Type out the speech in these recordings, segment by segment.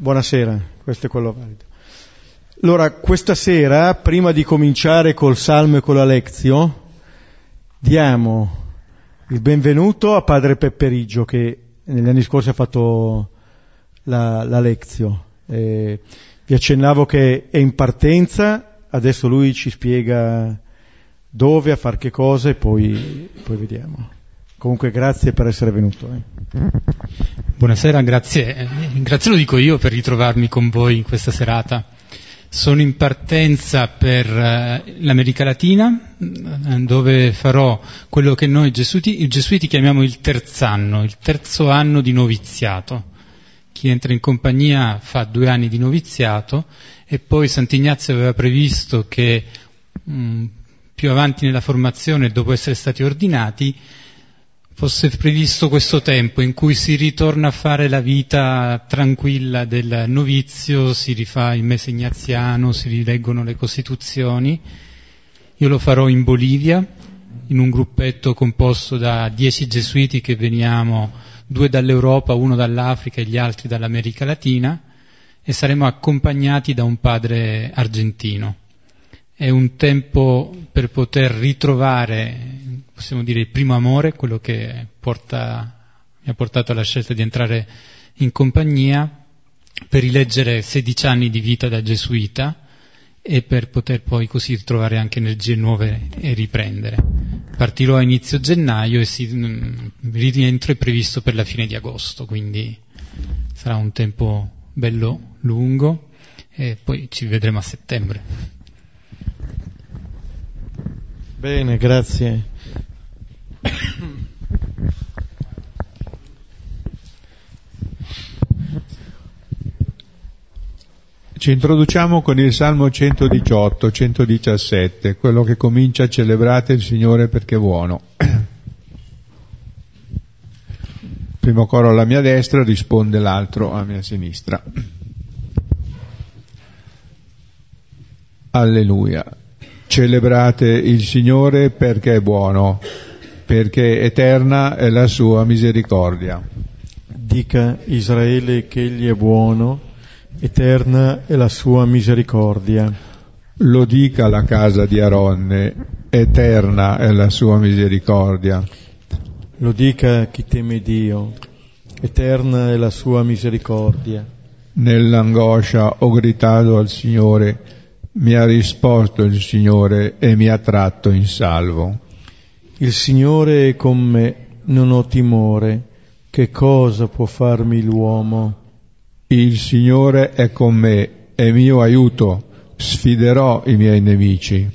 Buonasera, questo è quello valido. Allora, questa sera, prima di cominciare col Salmo e con la Lezio, diamo il benvenuto a padre Pepperiggio che negli anni scorsi ha fatto la, la Lezio. Eh, vi accennavo che è in partenza, adesso lui ci spiega dove, a far che cosa e poi, poi vediamo. Comunque grazie per essere venuto. Eh. Buonasera, grazie. Grazie lo dico io per ritrovarmi con voi in questa serata. Sono in partenza per eh, l'America Latina, eh, dove farò quello che noi gesuiti, gesuiti chiamiamo il terzanno, il terzo anno di noviziato. Chi entra in compagnia fa due anni di noviziato e poi Sant'Ignazio aveva previsto che mh, mm, più avanti nella formazione, dopo essere stati ordinati, fosse previsto questo tempo in cui si ritorna a fare la vita tranquilla del novizio, si rifà il mese ignaziano, si rileggono le costituzioni. Io lo farò in Bolivia, in un gruppetto composto da dieci gesuiti che veniamo, due dall'Europa, uno dall'Africa e gli altri dall'America Latina, e saremo accompagnati da un padre argentino. È un tempo per poter ritrovare possiamo dire, il primo amore, quello che porta, mi ha portato alla scelta di entrare in compagnia per rileggere 16 anni di vita da gesuita e per poter poi così ritrovare anche energie nuove e riprendere. Partirò a inizio gennaio e il mm, rientro è previsto per la fine di agosto, quindi sarà un tempo bello lungo e poi ci vedremo a settembre. Bene, grazie. Ci introduciamo con il Salmo 118, 117, quello che comincia celebrate il Signore perché è buono. Primo coro alla mia destra, risponde l'altro alla mia sinistra. Alleluia. Celebrate il Signore perché è buono perché eterna è la sua misericordia. Dica Israele che egli è buono, eterna è la sua misericordia. Lo dica la casa di Aronne, eterna è la sua misericordia. Lo dica chi teme Dio, eterna è la sua misericordia. Nell'angoscia ho gridato al Signore, mi ha risposto il Signore e mi ha tratto in salvo. Il Signore è con me, non ho timore. Che cosa può farmi l'uomo? Il Signore è con me, è mio aiuto, sfiderò i miei nemici.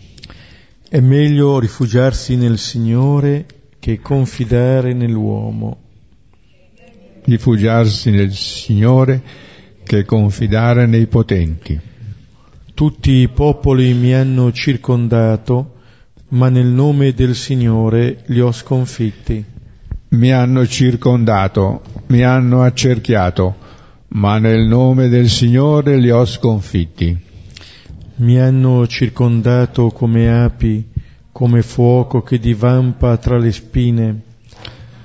È meglio rifugiarsi nel Signore che confidare nell'uomo. Rifugiarsi nel Signore che confidare nei potenti. Tutti i popoli mi hanno circondato, ma nel nome del Signore li ho sconfitti. Mi hanno circondato, mi hanno accerchiato, ma nel nome del Signore li ho sconfitti. Mi hanno circondato come api, come fuoco che divampa tra le spine,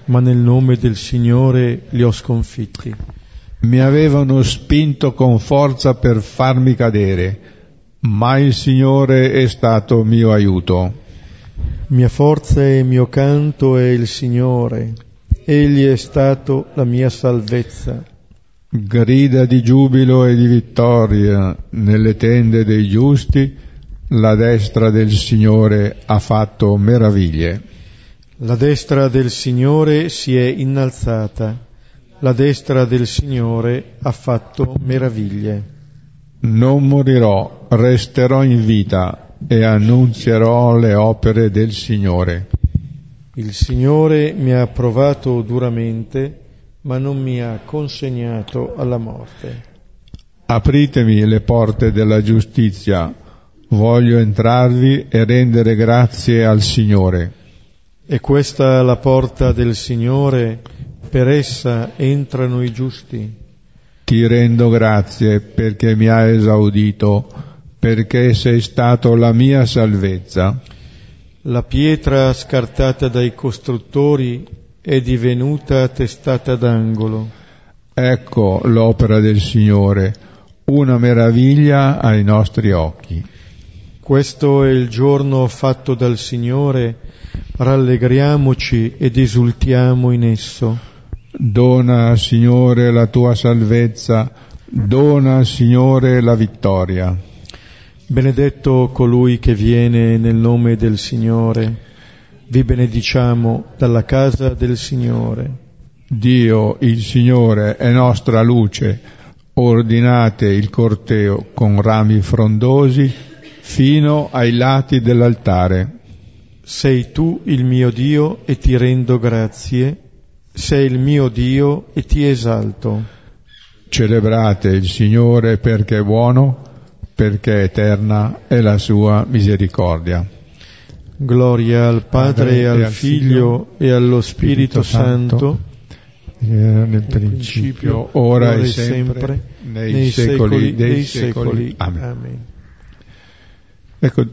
ma nel nome del Signore li ho sconfitti. Mi avevano spinto con forza per farmi cadere, ma il Signore è stato mio aiuto. Mia forza e mio canto è il Signore, Egli è stato la mia salvezza. Grida di giubilo e di vittoria nelle tende dei giusti, la destra del Signore ha fatto meraviglie. La destra del Signore si è innalzata, la destra del Signore ha fatto meraviglie. Non morirò, resterò in vita e annunzierò le opere del Signore. Il Signore mi ha provato duramente, ma non mi ha consegnato alla morte. Apritemi le porte della giustizia, voglio entrarvi e rendere grazie al Signore. E questa è la porta del Signore, per essa entrano i giusti. Ti rendo grazie perché mi hai esaudito perché sei stato la mia salvezza. La pietra scartata dai costruttori è divenuta testata d'angolo. ecco l'opera del Signore, una meraviglia ai nostri occhi. Questo è il giorno fatto dal Signore, rallegriamoci ed esultiamo in esso. Dona, Signore, la tua salvezza, dona, Signore, la vittoria. Benedetto colui che viene nel nome del Signore, vi benediciamo dalla casa del Signore. Dio, il Signore, è nostra luce, ordinate il corteo con rami frondosi fino ai lati dell'altare. Sei tu il mio Dio e ti rendo grazie, sei il mio Dio e ti esalto. Celebrate il Signore perché è buono, perché eterna è la sua misericordia. Gloria al Padre e al Figlio e allo Spirito Santo, nel principio, ora e sempre, nei secoli dei secoli. Amen. Ecco,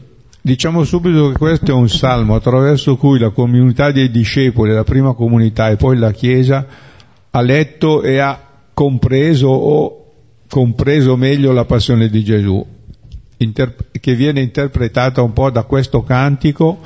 diciamo subito che questo è un salmo attraverso cui la comunità dei discepoli, la prima comunità e poi la Chiesa, ha letto e ha compreso o compreso meglio la passione di Gesù, inter- che viene interpretata un po' da questo cantico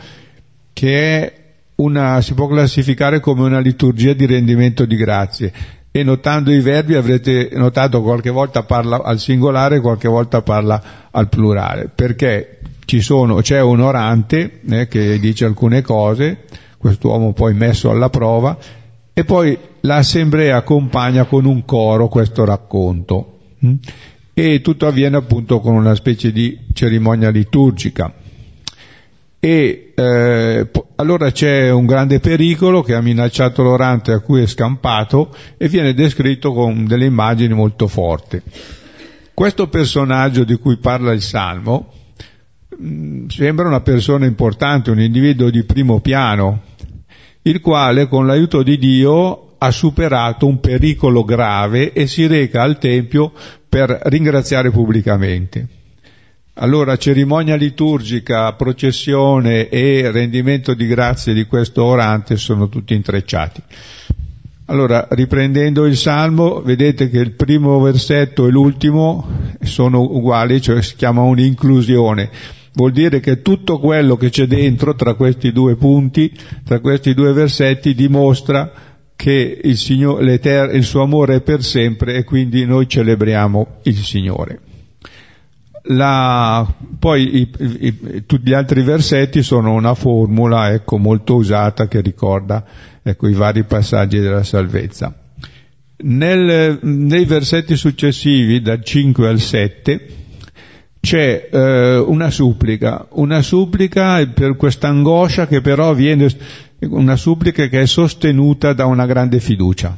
che è una, si può classificare come una liturgia di rendimento di grazie. E notando i verbi avrete notato qualche volta parla al singolare, qualche volta parla al plurale, perché sono, c'è un orante eh, che dice alcune cose, quest'uomo poi messo alla prova, e poi l'assemblea accompagna con un coro questo racconto. Hm? E tutto avviene appunto con una specie di cerimonia liturgica. E eh, allora c'è un grande pericolo che ha minacciato l'orante a cui è scampato e viene descritto con delle immagini molto forti. Questo personaggio di cui parla il Salmo sembra una persona importante, un individuo di primo piano, il quale con l'aiuto di Dio ha superato un pericolo grave e si reca al Tempio per ringraziare pubblicamente. Allora cerimonia liturgica, processione e rendimento di grazie di questo orante sono tutti intrecciati. Allora, riprendendo il Salmo, vedete che il primo versetto e l'ultimo sono uguali, cioè si chiama un'inclusione. Vuol dire che tutto quello che c'è dentro, tra questi due punti, tra questi due versetti, dimostra che il, Signore, il suo amore è per sempre e quindi noi celebriamo il Signore. La, poi i, i, tutti gli altri versetti sono una formula ecco, molto usata che ricorda ecco, i vari passaggi della salvezza. Nel, nei versetti successivi, dal 5 al 7, c'è eh, una supplica, una supplica per questa angoscia che però viene, una supplica che è sostenuta da una grande fiducia.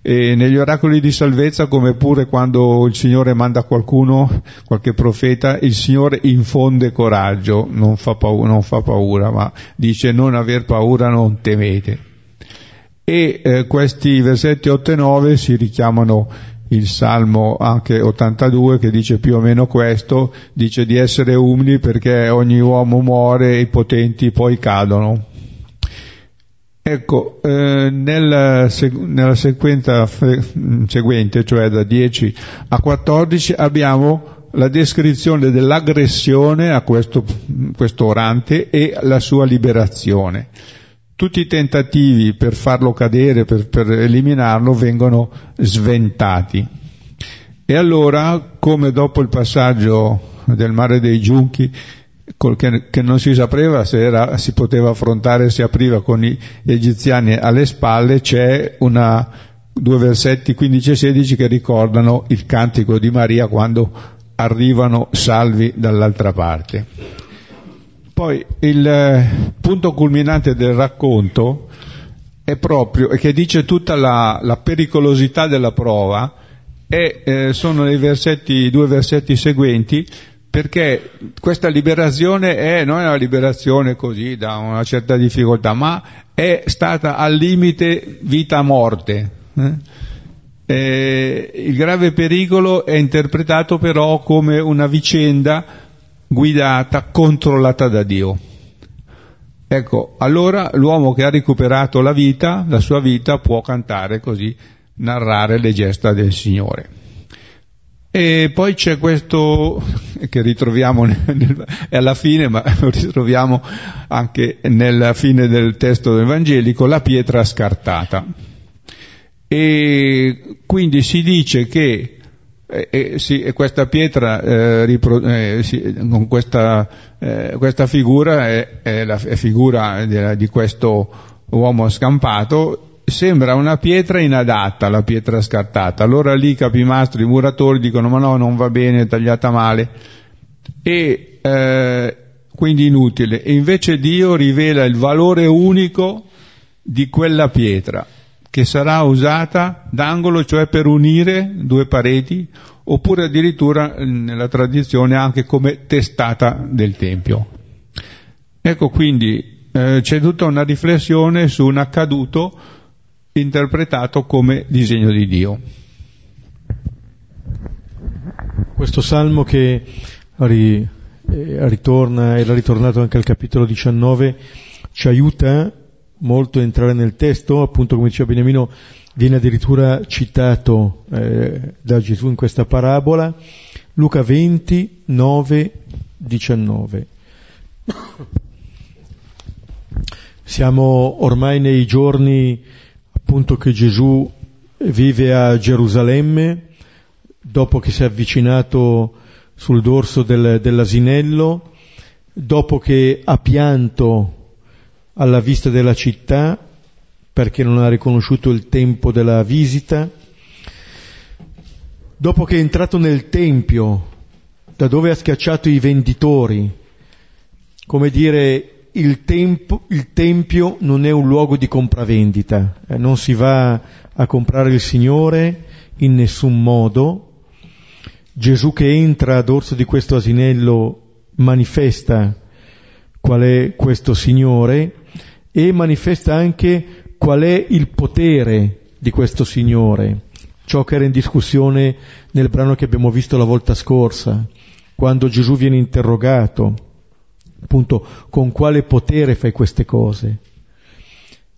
E negli oracoli di salvezza, come pure quando il Signore manda qualcuno, qualche profeta, il Signore infonde coraggio, non fa, paura, non fa paura, ma dice non aver paura, non temete. E eh, questi versetti 8 e 9 si richiamano il Salmo anche 82 che dice più o meno questo, dice di essere umili perché ogni uomo muore e i potenti poi cadono. Ecco, eh, nella, nella sequenza seguente, cioè da 10 a 14, abbiamo la descrizione dell'aggressione a questo, questo orante e la sua liberazione. Tutti i tentativi per farlo cadere, per, per eliminarlo, vengono sventati. E allora, come dopo il passaggio del mare dei giunchi, che, che, non si sapeva se era, si poteva affrontare, si apriva con gli egiziani alle spalle, c'è una, due versetti 15 e 16 che ricordano il cantico di Maria quando arrivano salvi dall'altra parte. Poi il eh, punto culminante del racconto è proprio, e che dice tutta la, la pericolosità della prova, e eh, sono i versetti, due versetti seguenti, perché questa liberazione è, non è una liberazione così da una certa difficoltà, ma è stata al limite vita-morte. Eh? Eh, il grave pericolo è interpretato però come una vicenda guidata, controllata da Dio. Ecco, allora l'uomo che ha recuperato la vita, la sua vita, può cantare così narrare le gesta del Signore. E poi c'è questo che ritroviamo nel, alla fine, ma lo ritroviamo anche nella fine del testo evangelico, la pietra scartata. E quindi si dice che eh, eh, sì, questa pietra, eh, ripro- eh, sì, con questa, eh, questa, figura è, è la è figura di, di questo uomo scampato sembra una pietra inadatta, la pietra scartata. Allora lì i capimastri, i muratori dicono ma no, non va bene, è tagliata male. E eh, quindi inutile. E invece Dio rivela il valore unico di quella pietra, che sarà usata d'angolo, cioè per unire due pareti, oppure addirittura nella tradizione anche come testata del Tempio. Ecco quindi eh, c'è tutta una riflessione su un accaduto interpretato come disegno di Dio. Questo salmo che ri, eh, ritorna, era ritornato anche al capitolo 19, ci aiuta molto entrare nel testo, appunto come diceva Beniamino, viene addirittura citato eh, da Gesù in questa parabola, Luca 20, 9, 19. Siamo ormai nei giorni appunto che Gesù vive a Gerusalemme dopo che si è avvicinato sul dorso del, dell'asinello, dopo che ha pianto alla vista della città perché non ha riconosciuto il tempo della visita, dopo che è entrato nel Tempio, da dove ha schiacciato i venditori, come dire il, tempo, il Tempio non è un luogo di compravendita, eh, non si va a comprare il Signore in nessun modo. Gesù che entra a dorso di questo asinello manifesta qual è questo Signore e manifesta anche qual è il potere di questo Signore, ciò che era in discussione nel brano che abbiamo visto la volta scorsa, quando Gesù viene interrogato appunto con quale potere fai queste cose.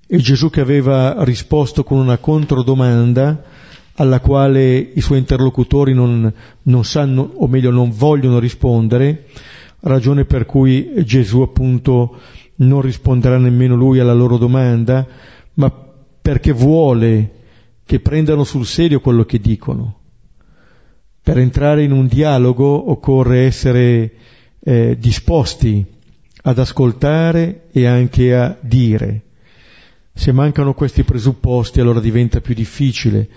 E Gesù che aveva risposto con una controdomanda alla quale i suoi interlocutori non, non sanno, o meglio non vogliono rispondere, ragione per cui Gesù appunto non risponderà nemmeno lui alla loro domanda, ma perché vuole che prendano sul serio quello che dicono. Per entrare in un dialogo occorre essere eh, disposti ad ascoltare e anche a dire. Se mancano questi presupposti allora diventa più difficile.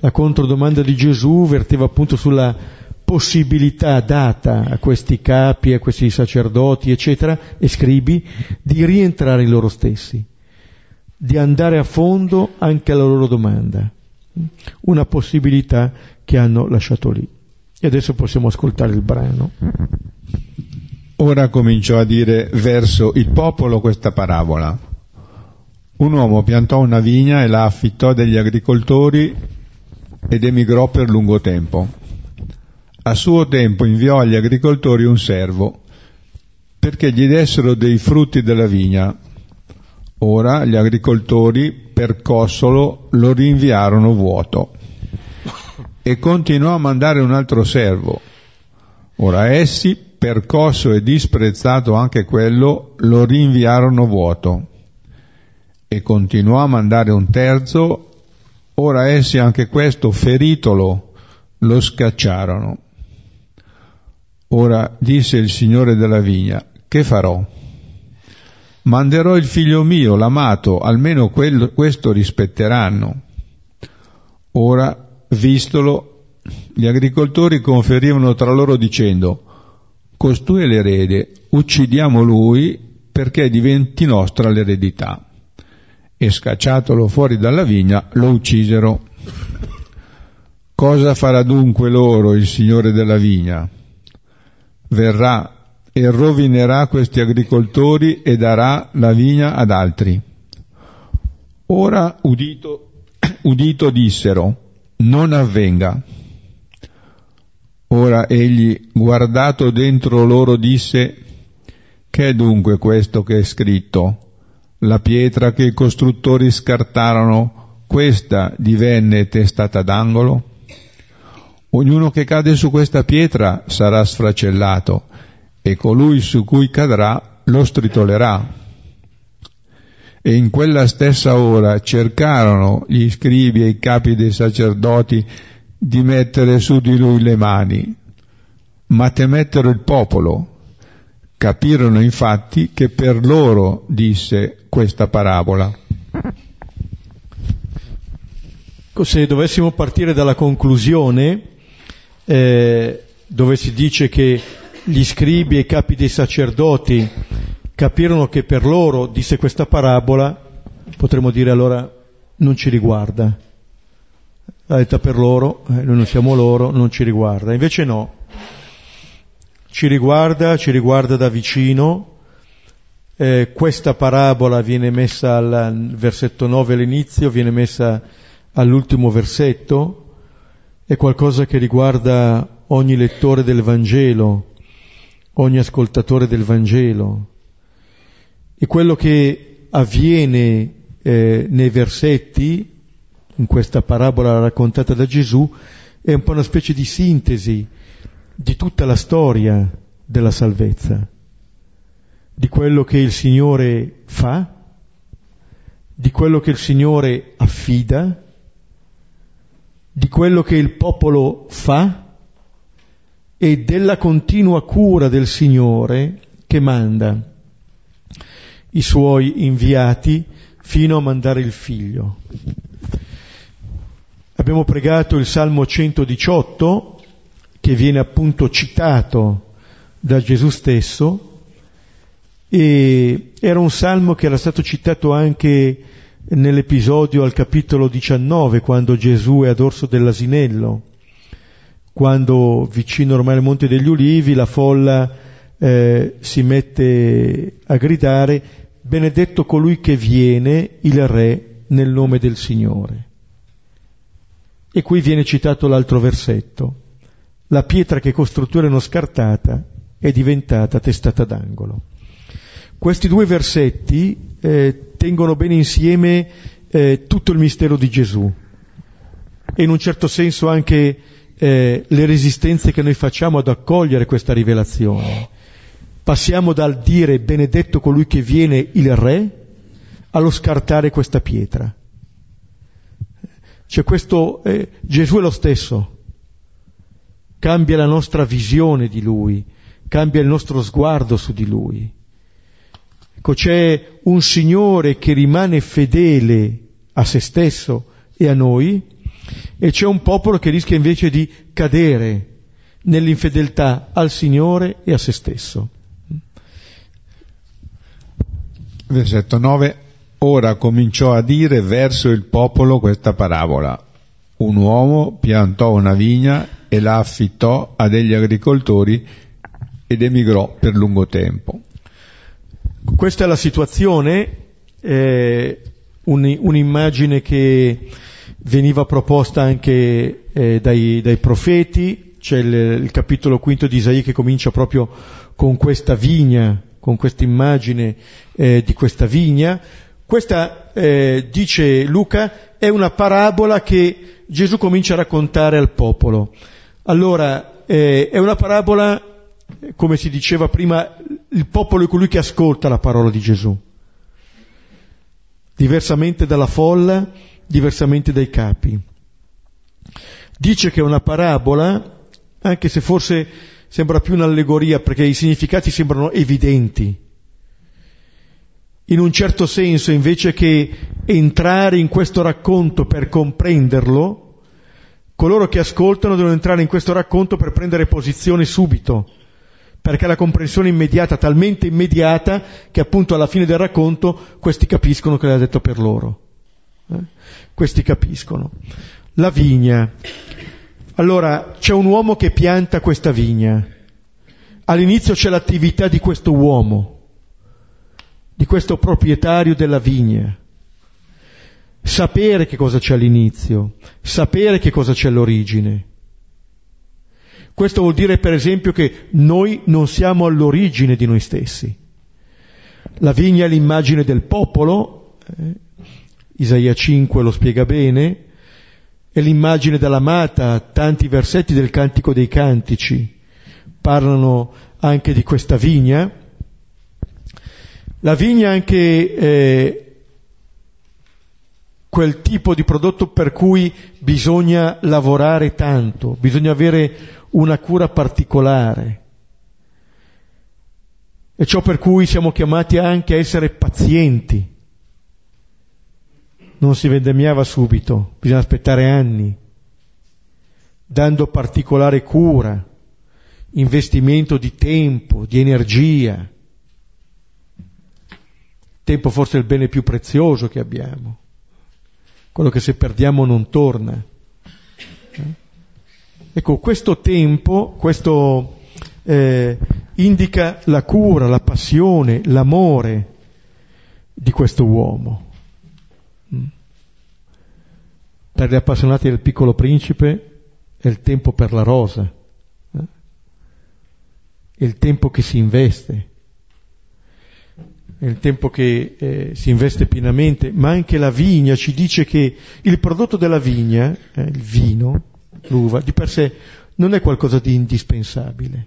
La controdomanda di Gesù verteva appunto sulla possibilità data a questi capi, a questi sacerdoti, eccetera, e scribi, di rientrare in loro stessi, di andare a fondo anche alla loro domanda. Una possibilità che hanno lasciato lì. E adesso possiamo ascoltare il brano. Ora cominciò a dire verso il popolo questa parabola. Un uomo piantò una vigna e la affittò degli agricoltori ed emigrò per lungo tempo. A suo tempo inviò agli agricoltori un servo perché gli dessero dei frutti della vigna. Ora gli agricoltori, percossolo, lo rinviarono vuoto e continuò a mandare un altro servo. Ora essi, percosso e disprezzato anche quello, lo rinviarono vuoto. E continuò a mandare un terzo, ora essi anche questo, feritolo, lo scacciarono. Ora disse il Signore della vigna, che farò? Manderò il figlio mio, l'amato, almeno quello, questo rispetteranno. Ora, vistolo, gli agricoltori conferivano tra loro dicendo, costui è l'erede, uccidiamo lui perché diventi nostra l'eredità. E scacciatolo fuori dalla vigna, lo uccisero. Cosa farà dunque loro il Signore della vigna? Verrà e rovinerà questi agricoltori e darà la vigna ad altri. Ora udito, udito dissero, non avvenga Ora egli, guardato dentro loro, disse, Che è dunque questo che è scritto? La pietra che i costruttori scartarono, questa divenne testata d'angolo? Ognuno che cade su questa pietra sarà sfracellato e colui su cui cadrà lo stritolerà. E in quella stessa ora cercarono gli scribi e i capi dei sacerdoti di mettere su di lui le mani, ma temettero il popolo. Capirono infatti che per loro disse questa parabola. Se dovessimo partire dalla conclusione, eh, dove si dice che gli scribi e i capi dei sacerdoti capirono che per loro disse questa parabola, potremmo dire allora non ci riguarda. L'ha detta per loro, eh, noi non siamo loro, non ci riguarda. Invece no, ci riguarda, ci riguarda da vicino. Eh, questa parabola viene messa al versetto 9 all'inizio, viene messa all'ultimo versetto, è qualcosa che riguarda ogni lettore del Vangelo, ogni ascoltatore del Vangelo. E quello che avviene eh, nei versetti, in questa parabola raccontata da Gesù, è un po' una specie di sintesi di tutta la storia della salvezza, di quello che il Signore fa, di quello che il Signore affida, di quello che il popolo fa e della continua cura del Signore che manda i suoi inviati fino a mandare il figlio. Abbiamo pregato il Salmo 118 che viene appunto citato da Gesù stesso e era un salmo che era stato citato anche nell'episodio al capitolo 19 quando Gesù è a dorso dell'asinello, quando vicino ormai al Monte degli Ulivi la folla eh, si mette a gridare benedetto colui che viene, il Re, nel nome del Signore. E qui viene citato l'altro versetto. La pietra che costoro erano scartata è diventata testata d'angolo. Questi due versetti eh, tengono bene insieme eh, tutto il mistero di Gesù e in un certo senso anche eh, le resistenze che noi facciamo ad accogliere questa rivelazione. Passiamo dal dire benedetto colui che viene il re allo scartare questa pietra. Cioè questo, eh, Gesù è lo stesso, cambia la nostra visione di lui, cambia il nostro sguardo su di lui. Ecco, c'è un Signore che rimane fedele a se stesso e a noi, e c'è un popolo che rischia invece di cadere nell'infedeltà al Signore e a se stesso. Versetto 9. Ora cominciò a dire verso il popolo questa parabola. Un uomo piantò una vigna e la affittò a degli agricoltori ed emigrò per lungo tempo. Questa è la situazione, eh, un, un'immagine che veniva proposta anche eh, dai, dai, profeti, c'è il, il, capitolo quinto di Isaia che comincia proprio con questa vigna, con questa immagine eh, di questa vigna. Questa, eh, dice Luca, è una parabola che Gesù comincia a raccontare al popolo. Allora, eh, è una parabola come si diceva prima, il popolo è colui che ascolta la parola di Gesù, diversamente dalla folla, diversamente dai capi. Dice che è una parabola, anche se forse sembra più un'allegoria, perché i significati sembrano evidenti. In un certo senso, invece che entrare in questo racconto per comprenderlo, coloro che ascoltano devono entrare in questo racconto per prendere posizione subito perché la comprensione immediata, talmente immediata, che appunto alla fine del racconto questi capiscono che l'ha detto per loro. Eh? Questi capiscono. La vigna. Allora, c'è un uomo che pianta questa vigna. All'inizio c'è l'attività di questo uomo, di questo proprietario della vigna. Sapere che cosa c'è all'inizio, sapere che cosa c'è all'origine questo vuol dire per esempio che noi non siamo all'origine di noi stessi. La vigna è l'immagine del popolo, eh, Isaia 5 lo spiega bene, è l'immagine dell'amata, tanti versetti del Cantico dei Cantici parlano anche di questa vigna. La vigna è anche eh, quel tipo di prodotto per cui bisogna lavorare tanto, bisogna avere una cura particolare. E ciò per cui siamo chiamati anche a essere pazienti non si vendemmiava subito, bisogna aspettare anni, dando particolare cura, investimento di tempo, di energia. Tempo forse è il bene più prezioso che abbiamo, quello che se perdiamo non torna. Ecco, questo tempo, questo eh, indica la cura, la passione, l'amore di questo uomo. Per gli appassionati del piccolo principe è il tempo per la rosa, eh? è il tempo che si investe, è il tempo che eh, si investe pienamente, ma anche la vigna ci dice che il prodotto della vigna, eh, il vino, l'uva, di per sé non è qualcosa di indispensabile.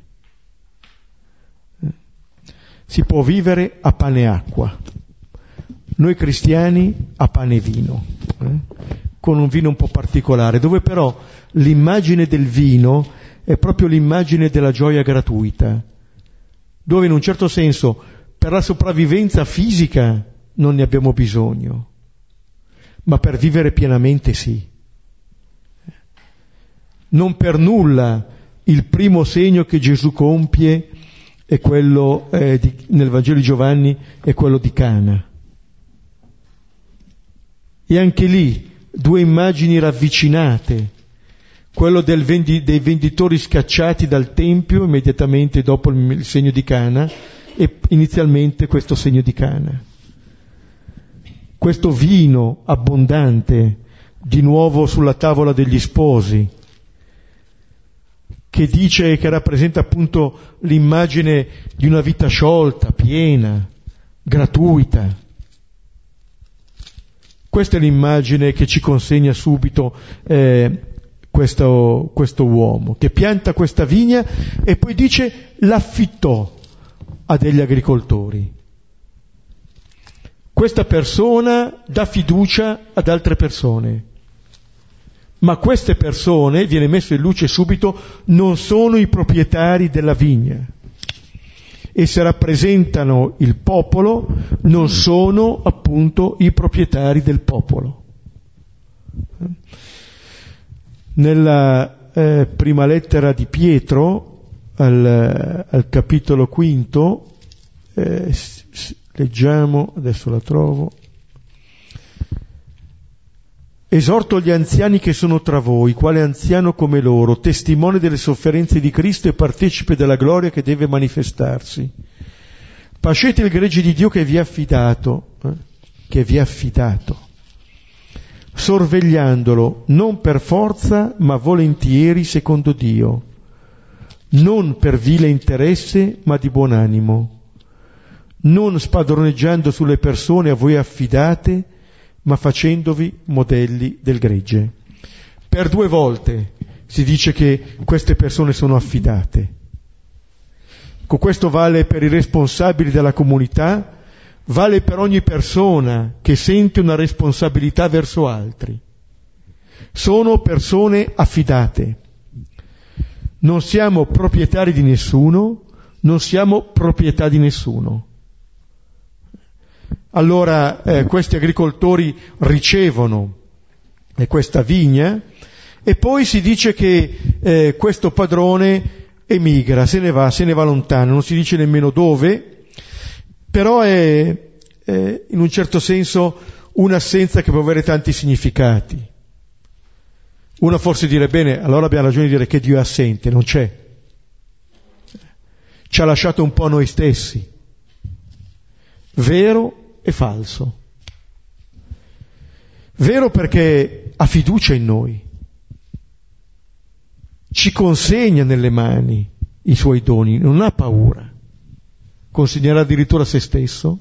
Si può vivere a pane e acqua, noi cristiani a pane e vino. Eh? con un vino un po' particolare, dove però l'immagine del vino è proprio l'immagine della gioia gratuita, dove in un certo senso per la sopravvivenza fisica non ne abbiamo bisogno, ma per vivere pienamente sì. Non per nulla il primo segno che Gesù compie è quello eh, di, nel Vangelo di Giovanni è quello di Cana. E anche lì due immagini ravvicinate, quello vendi, dei venditori scacciati dal Tempio immediatamente dopo il, il segno di Cana e inizialmente questo segno di Cana. Questo vino abbondante di nuovo sulla tavola degli sposi, che dice che rappresenta appunto l'immagine di una vita sciolta, piena, gratuita. Questa è l'immagine che ci consegna subito eh, questo, questo uomo, che pianta questa vigna e poi dice l'affittò a degli agricoltori. Questa persona dà fiducia ad altre persone, ma queste persone, viene messo in luce subito, non sono i proprietari della vigna e se rappresentano il popolo non sono appunto i proprietari del popolo. Nella eh, prima lettera di Pietro, al, al capitolo quinto, eh, leggiamo, adesso la trovo, Esorto gli anziani che sono tra voi, quale anziano come loro, testimone delle sofferenze di Cristo e partecipe della gloria che deve manifestarsi. Pascete il gregge di Dio che vi ha affidato, eh? che vi ha affidato, sorvegliandolo non per forza ma volentieri secondo Dio, non per vile interesse ma di buon animo, non spadroneggiando sulle persone a voi affidate, ma facendovi modelli del gregge. Per due volte si dice che queste persone sono affidate. Questo vale per i responsabili della comunità, vale per ogni persona che sente una responsabilità verso altri. Sono persone affidate. Non siamo proprietari di nessuno, non siamo proprietà di nessuno. Allora eh, questi agricoltori ricevono eh, questa vigna e poi si dice che eh, questo padrone emigra, se ne va, se ne va lontano, non si dice nemmeno dove, però è, è in un certo senso un'assenza che può avere tanti significati. Uno forse dire bene, allora abbiamo ragione di dire che Dio è assente, non c'è. Ci ha lasciato un po' noi stessi. Vero e falso. Vero perché ha fiducia in noi, ci consegna nelle mani i suoi doni, non ha paura, consegnerà addirittura se stesso.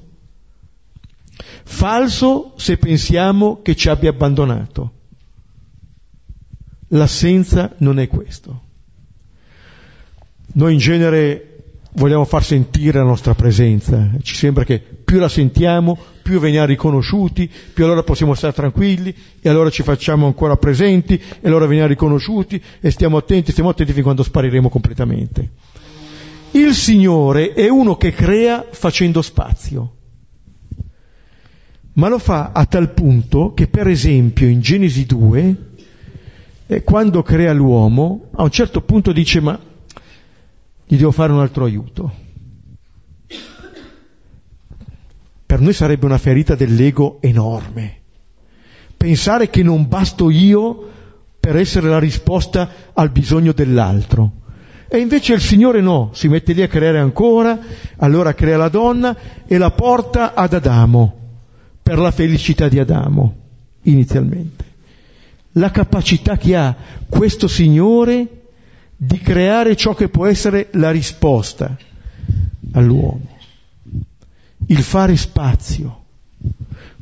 Falso se pensiamo che ci abbia abbandonato. L'assenza non è questo. Noi in genere vogliamo far sentire la nostra presenza, ci sembra che più la sentiamo, più veniamo riconosciuti, più allora possiamo stare tranquilli e allora ci facciamo ancora presenti e allora veniamo riconosciuti e stiamo attenti, stiamo attenti fin quando spariremo completamente. Il Signore è uno che crea facendo spazio, ma lo fa a tal punto che per esempio in Genesi 2, eh, quando crea l'uomo, a un certo punto dice ma gli devo fare un altro aiuto. Per noi sarebbe una ferita dell'ego enorme. Pensare che non basto io per essere la risposta al bisogno dell'altro. E invece il Signore no, si mette lì a creare ancora, allora crea la donna e la porta ad Adamo, per la felicità di Adamo, inizialmente. La capacità che ha questo Signore di creare ciò che può essere la risposta all'uomo, il fare spazio.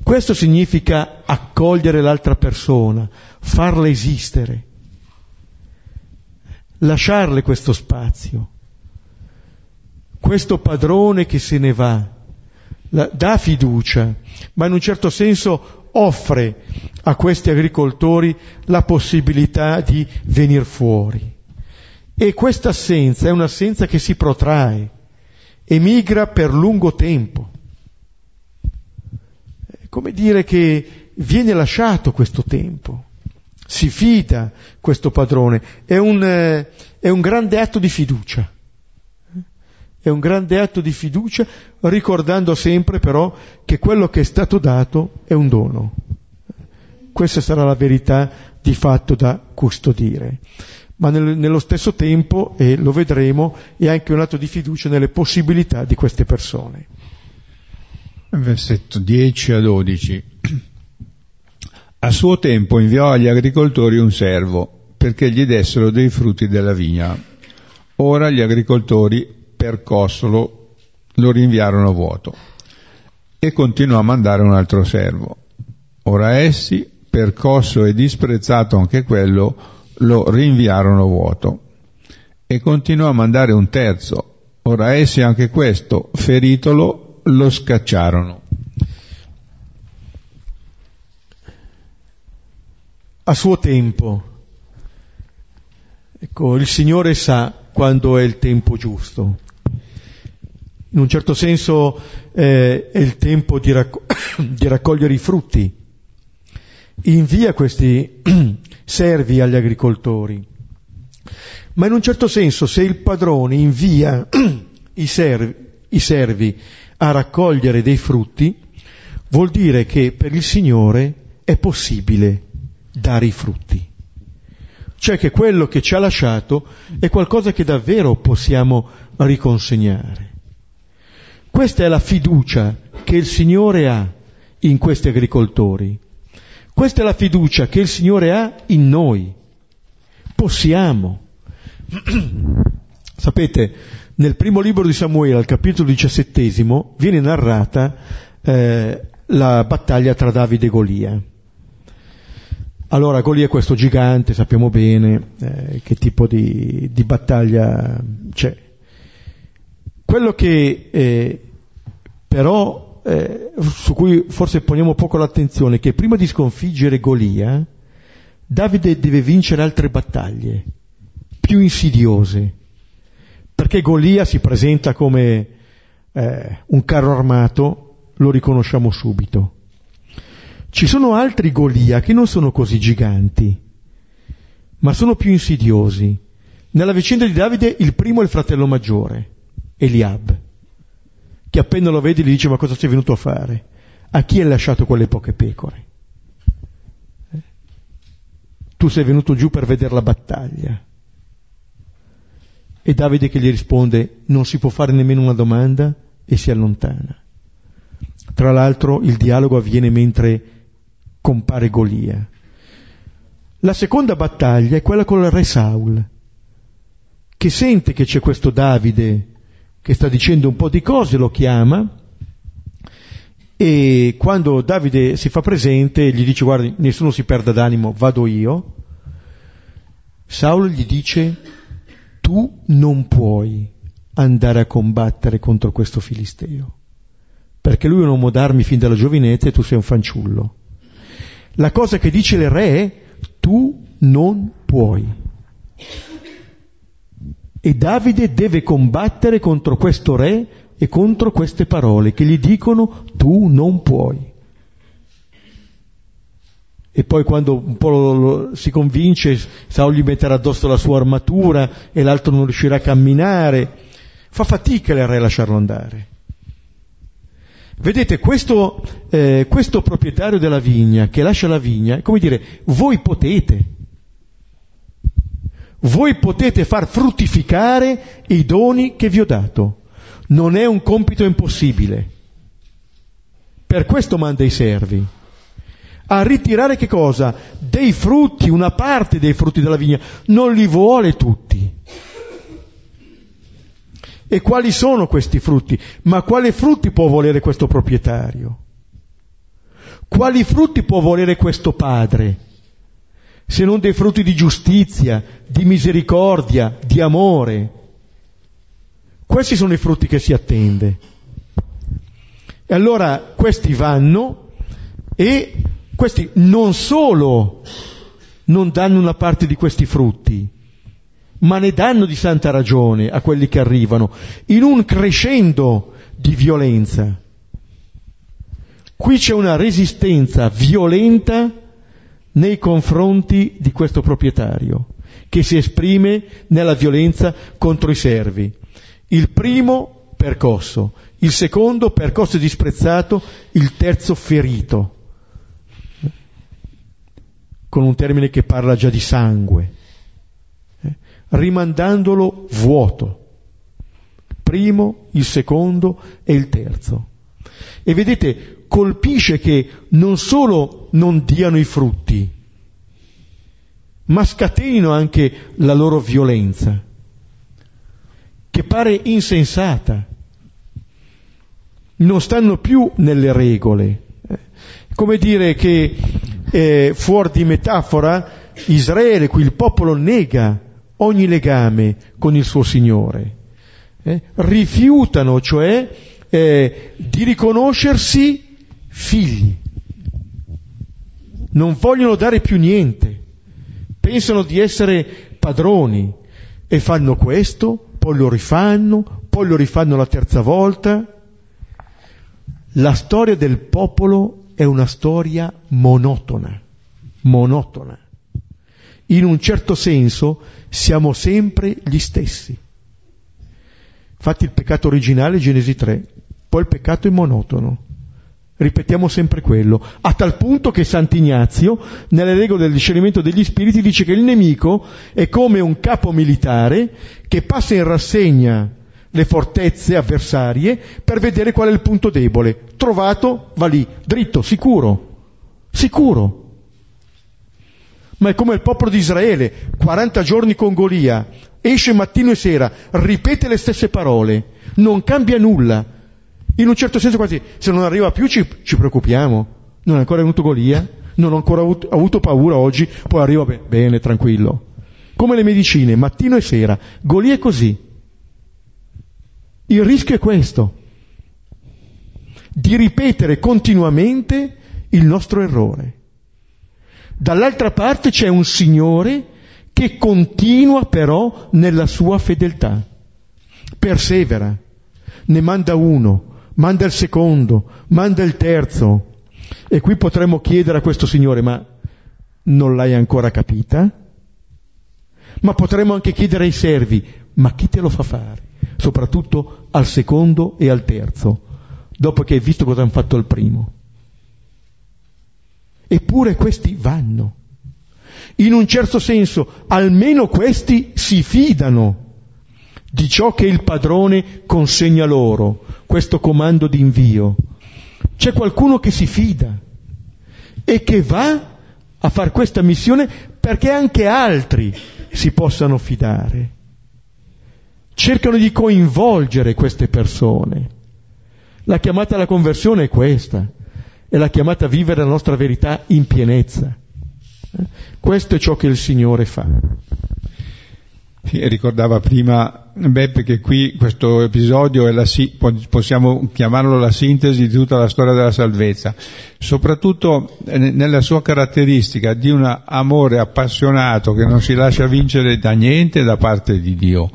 Questo significa accogliere l'altra persona, farla esistere, lasciarle questo spazio. Questo padrone che se ne va, dà fiducia, ma in un certo senso offre a questi agricoltori la possibilità di venire fuori. E questa assenza è un'assenza che si protrae, emigra per lungo tempo. È come dire che viene lasciato questo tempo, si fida questo padrone, è un, eh, è un grande atto di fiducia. È un grande atto di fiducia, ricordando sempre però che quello che è stato dato è un dono. Questa sarà la verità di fatto da custodire ma nel, nello stesso tempo, e lo vedremo, è anche un atto di fiducia nelle possibilità di queste persone. Versetto 10 a 12. A suo tempo inviò agli agricoltori un servo perché gli dessero dei frutti della vigna. Ora gli agricoltori, percossolo, lo rinviarono vuoto e continuò a mandare un altro servo. Ora essi, percosso e disprezzato anche quello, lo rinviarono vuoto e continuò a mandare un terzo. Ora essi anche questo, feritolo, lo scacciarono. A suo tempo. Ecco, il Signore sa quando è il tempo giusto. In un certo senso eh, è il tempo di, racco- di raccogliere i frutti. Invia questi servi agli agricoltori. Ma in un certo senso se il padrone invia i servi, i servi a raccogliere dei frutti, vuol dire che per il Signore è possibile dare i frutti. Cioè che quello che ci ha lasciato è qualcosa che davvero possiamo riconsegnare. Questa è la fiducia che il Signore ha in questi agricoltori. Questa è la fiducia che il Signore ha in noi. Possiamo. Sapete, nel primo libro di Samuele, al capitolo diciassettesimo, viene narrata eh, la battaglia tra Davide e Golia. Allora, Golia è questo gigante, sappiamo bene eh, che tipo di, di, battaglia c'è. Quello che eh, però eh, su cui forse poniamo poco l'attenzione, che prima di sconfiggere Golia, Davide deve vincere altre battaglie, più insidiose, perché Golia si presenta come eh, un carro armato, lo riconosciamo subito. Ci sono altri Golia che non sono così giganti, ma sono più insidiosi. Nella vicenda di Davide il primo è il fratello maggiore, Eliab che appena lo vedi gli dice ma cosa sei venuto a fare? A chi hai lasciato quelle poche pecore? Eh? Tu sei venuto giù per vedere la battaglia. E Davide che gli risponde non si può fare nemmeno una domanda e si allontana. Tra l'altro il dialogo avviene mentre compare Golia. La seconda battaglia è quella con il re Saul, che sente che c'è questo Davide che sta dicendo un po' di cose, lo chiama E quando Davide si fa presente, gli dice guardi, nessuno si perda d'animo, vado io, Saulo gli dice tu non puoi andare a combattere contro questo filisteo, perché lui è un uomo d'armi fin dalla giovinezza e tu sei un fanciullo. La cosa che dice il re è tu non puoi. E Davide deve combattere contro questo re e contro queste parole che gli dicono tu non puoi. E poi quando un po' lo, lo, si convince, Saul gli metterà addosso la sua armatura e l'altro non riuscirà a camminare. Fa fatica il re a lasciarlo andare. Vedete, questo, eh, questo proprietario della vigna che lascia la vigna, è come dire, voi potete, voi potete far fruttificare i doni che vi ho dato. Non è un compito impossibile. Per questo manda i servi. A ritirare che cosa? Dei frutti, una parte dei frutti della vigna. Non li vuole tutti. E quali sono questi frutti? Ma quali frutti può volere questo proprietario? Quali frutti può volere questo padre? Se non dei frutti di giustizia, di misericordia, di amore. Questi sono i frutti che si attende. E allora questi vanno e questi non solo non danno una parte di questi frutti, ma ne danno di santa ragione a quelli che arrivano, in un crescendo di violenza. Qui c'è una resistenza violenta nei confronti di questo proprietario, che si esprime nella violenza contro i servi. Il primo percosso, il secondo percosso e disprezzato, il terzo ferito, con un termine che parla già di sangue, eh? rimandandolo vuoto. Primo, il secondo e il terzo. E vedete, colpisce che non solo non diano i frutti, ma scatenino anche la loro violenza che pare insensata. Non stanno più nelle regole. Come dire che eh, fuori di metafora Israele, qui il popolo nega ogni legame con il suo Signore. Eh? Rifiutano cioè eh, di riconoscersi figli. Non vogliono dare più niente. Pensano di essere padroni e fanno questo poi lo rifanno, poi lo rifanno la terza volta. La storia del popolo è una storia monotona, monotona. In un certo senso siamo sempre gli stessi. Infatti il peccato originale è Genesi 3, poi il peccato è monotono. Ripetiamo sempre quello, a tal punto che Sant'Ignazio, nelle regole del discernimento degli spiriti, dice che il nemico è come un capo militare che passa in rassegna le fortezze avversarie per vedere qual è il punto debole. Trovato, va lì, dritto, sicuro, sicuro. Ma è come il popolo di Israele, 40 giorni con Golia, esce mattino e sera, ripete le stesse parole, non cambia nulla in un certo senso quasi, se non arriva più ci, ci preoccupiamo. Non è ancora venuto Golia, non ho ancora avuto, avuto paura oggi, poi arriva bene, bene, tranquillo. Come le medicine, mattino e sera. Golia è così. Il rischio è questo, di ripetere continuamente il nostro errore. Dall'altra parte c'è un Signore che continua però nella sua fedeltà, persevera, ne manda uno, manda il secondo, manda il terzo. E qui potremmo chiedere a questo Signore, ma non l'hai ancora capita? Ma potremmo anche chiedere ai servi, ma chi te lo fa fare? Soprattutto al secondo e al terzo, dopo che hai visto cosa hanno fatto al primo. Eppure questi vanno. In un certo senso, almeno questi si fidano di ciò che il padrone consegna loro, questo comando di invio. C'è qualcuno che si fida e che va a fare questa missione perché anche altri si possano fidare. Cercano di coinvolgere queste persone. La chiamata alla conversione è questa, è la chiamata a vivere la nostra verità in pienezza. Eh? Questo è ciò che il Signore fa. Ricordava prima Beppe che qui questo episodio è la, possiamo chiamarlo la sintesi di tutta la storia della salvezza, soprattutto nella sua caratteristica di un amore appassionato che non si lascia vincere da niente da parte di Dio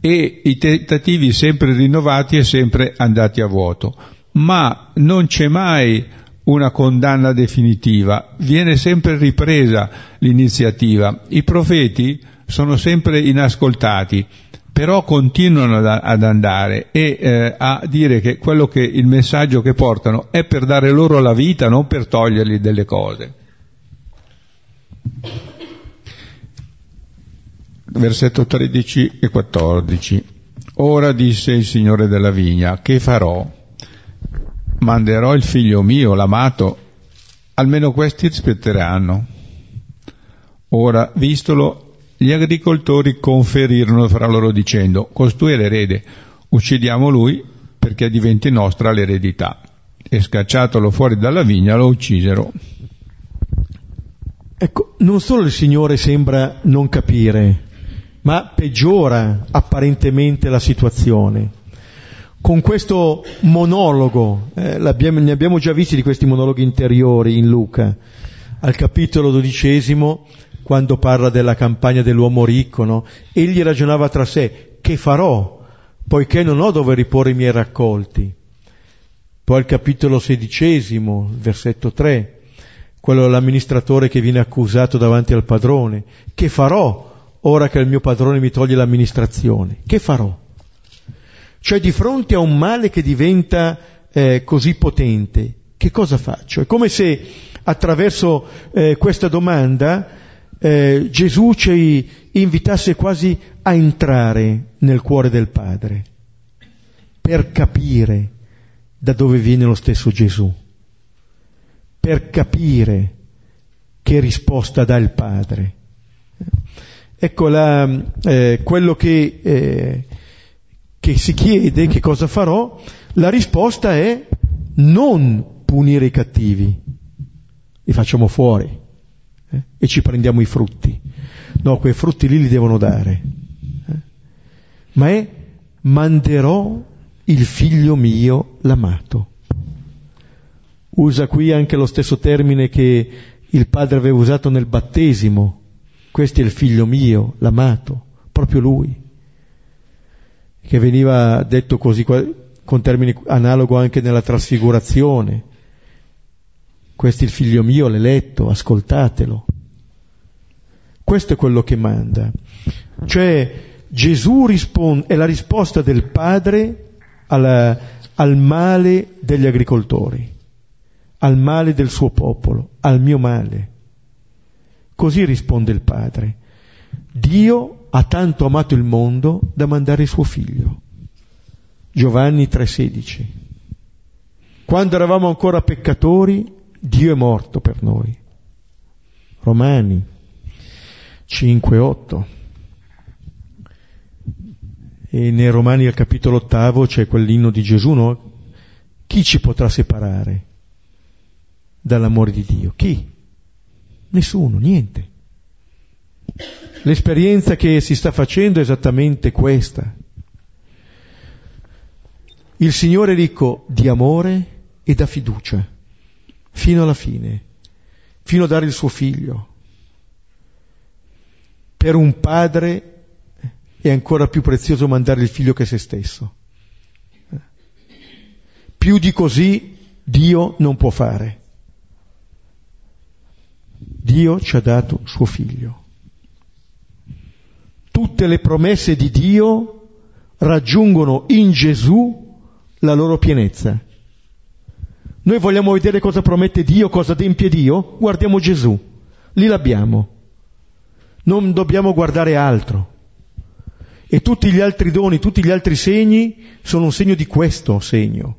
e i tentativi sempre rinnovati e sempre andati a vuoto, ma non c'è mai una condanna definitiva, viene sempre ripresa l'iniziativa. I profeti sono sempre inascoltati, però continuano ad andare e eh, a dire che quello che il messaggio che portano è per dare loro la vita, non per togliergli delle cose. Versetto 13 e 14. Ora disse il Signore della vigna, che farò? Manderò il figlio mio, l'amato, almeno questi rispetteranno. Ora, vistolo, gli agricoltori conferirono fra loro dicendo, costui è l'erede, uccidiamo lui perché diventi nostra l'eredità. E scacciatolo fuori dalla vigna lo uccisero. Ecco, non solo il Signore sembra non capire, ma peggiora apparentemente la situazione. Con questo monologo, eh, ne abbiamo già visti di questi monologhi interiori in Luca, al capitolo dodicesimo, quando parla della campagna dell'uomo ricco, no? egli ragionava tra sé, che farò, poiché non ho dove riporre i miei raccolti. Poi al capitolo sedicesimo, versetto 3, quello dell'amministratore che viene accusato davanti al padrone, che farò ora che il mio padrone mi toglie l'amministrazione? Che farò? Cioè di fronte a un male che diventa eh, così potente, che cosa faccio? È come se attraverso eh, questa domanda eh, Gesù ci invitasse quasi a entrare nel cuore del Padre, per capire da dove viene lo stesso Gesù, per capire che risposta dà il Padre. Ecco la, eh, quello che, eh, che si chiede, che cosa farò, la risposta è non punire i cattivi, li facciamo fuori eh? e ci prendiamo i frutti. No, quei frutti lì li devono dare. Eh? Ma è manderò il figlio mio l'amato. Usa qui anche lo stesso termine che il padre aveva usato nel battesimo. Questo è il figlio mio, l'amato, proprio lui. Che veniva detto così con termini analogo anche nella trasfigurazione questo è il figlio mio, l'eletto, ascoltatelo. Questo è quello che manda. Cioè Gesù risponde, è la risposta del Padre alla, al male degli agricoltori, al male del suo popolo, al mio male. Così risponde il Padre. Dio ha tanto amato il mondo da mandare il suo figlio. Giovanni 3:16. Quando eravamo ancora peccatori, Dio è morto per noi. Romani 5-8. E nei Romani al capitolo ottavo c'è quell'inno di Gesù, no? Chi ci potrà separare dall'amore di Dio? Chi? Nessuno, niente. L'esperienza che si sta facendo è esattamente questa. Il Signore è ricco di amore e da fiducia fino alla fine, fino a dare il suo figlio. Per un padre è ancora più prezioso mandare il figlio che se stesso. Più di così Dio non può fare. Dio ci ha dato suo figlio. Tutte le promesse di Dio raggiungono in Gesù la loro pienezza. Noi vogliamo vedere cosa promette Dio, cosa adempie Dio? Guardiamo Gesù, lì l'abbiamo. Non dobbiamo guardare altro. E tutti gli altri doni, tutti gli altri segni sono un segno di questo segno.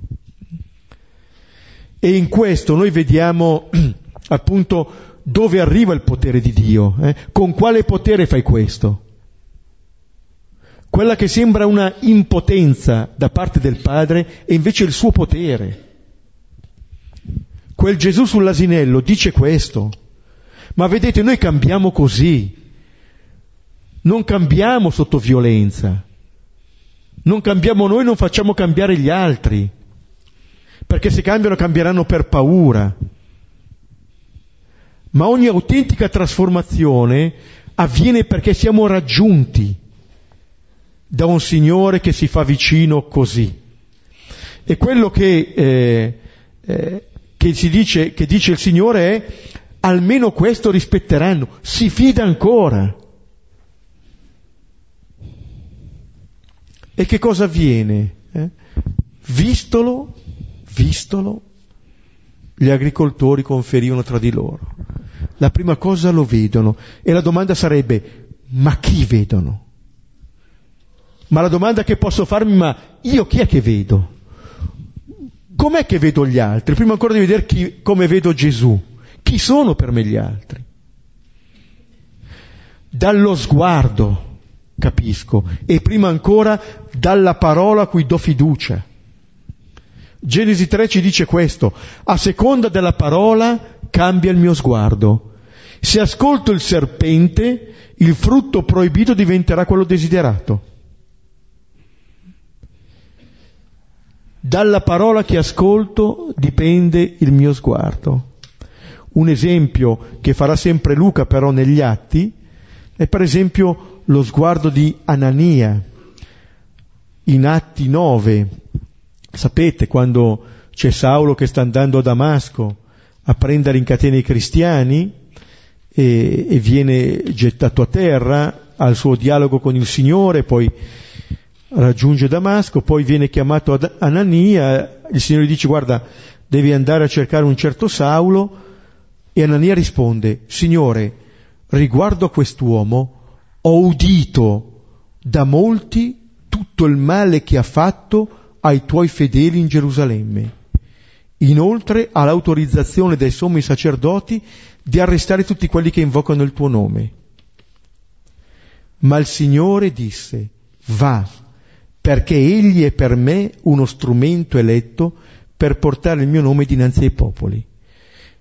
E in questo noi vediamo appunto dove arriva il potere di Dio. Eh? Con quale potere fai questo? Quella che sembra una impotenza da parte del Padre è invece il suo potere. Quel Gesù sull'asinello dice questo. Ma vedete, noi cambiamo così. Non cambiamo sotto violenza. Non cambiamo noi, non facciamo cambiare gli altri. Perché se cambiano cambieranno per paura. Ma ogni autentica trasformazione avviene perché siamo raggiunti da un Signore che si fa vicino così. E quello che, eh, eh, che, si dice, che dice il Signore è almeno questo rispetteranno, si fida ancora. E che cosa avviene? Eh? Vistolo, vistolo, gli agricoltori conferivano tra di loro. La prima cosa lo vedono e la domanda sarebbe, ma chi vedono? Ma la domanda che posso farmi, ma io chi è che vedo? Com'è che vedo gli altri? Prima ancora di vedere chi, come vedo Gesù. Chi sono per me gli altri? Dallo sguardo capisco e prima ancora dalla parola a cui do fiducia. Genesi 3 ci dice questo, a seconda della parola cambia il mio sguardo. Se ascolto il serpente, il frutto proibito diventerà quello desiderato. Dalla parola che ascolto dipende il mio sguardo. Un esempio che farà sempre Luca però negli atti è per esempio lo sguardo di Anania in Atti 9. Sapete quando c'è Saulo che sta andando a Damasco a prendere in catene i cristiani e, e viene gettato a terra al suo dialogo con il Signore, poi raggiunge Damasco, poi viene chiamato ad Anania, il Signore dice guarda devi andare a cercare un certo Saulo e Anania risponde Signore riguardo a quest'uomo ho udito da molti tutto il male che ha fatto ai tuoi fedeli in Gerusalemme. Inoltre ha l'autorizzazione dai sommi sacerdoti di arrestare tutti quelli che invocano il tuo nome. Ma il Signore disse, va, perché egli è per me uno strumento eletto per portare il mio nome dinanzi ai popoli.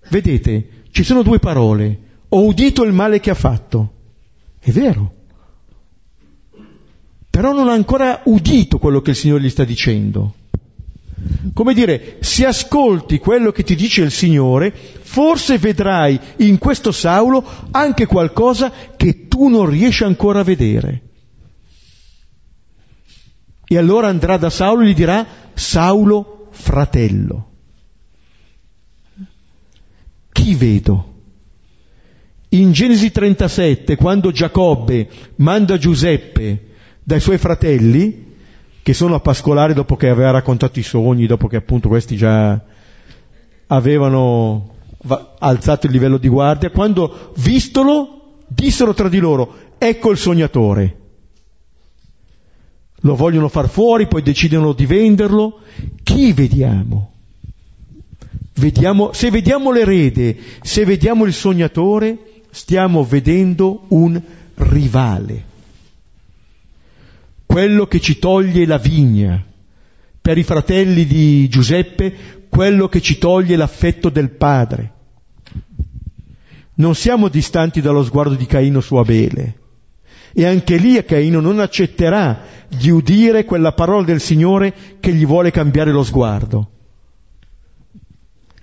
Vedete, ci sono due parole. Ho udito il male che ha fatto. È vero. Però non ha ancora udito quello che il Signore gli sta dicendo. Come dire, se ascolti quello che ti dice il Signore, forse vedrai in questo Saulo anche qualcosa che tu non riesci ancora a vedere. E allora andrà da Saulo e gli dirà Saulo fratello. Chi vedo? In Genesi 37, quando Giacobbe manda Giuseppe dai suoi fratelli, che sono a pascolare dopo che aveva raccontato i sogni, dopo che appunto questi già avevano alzato il livello di guardia, quando vistolo dissero tra di loro, ecco il sognatore. Lo vogliono far fuori, poi decidono di venderlo. Chi vediamo? Vediamo, se vediamo l'erede, se vediamo il sognatore, stiamo vedendo un rivale quello che ci toglie la vigna, per i fratelli di Giuseppe quello che ci toglie l'affetto del padre. Non siamo distanti dallo sguardo di Caino su Abele. E anche lì Caino non accetterà di udire quella parola del Signore che gli vuole cambiare lo sguardo.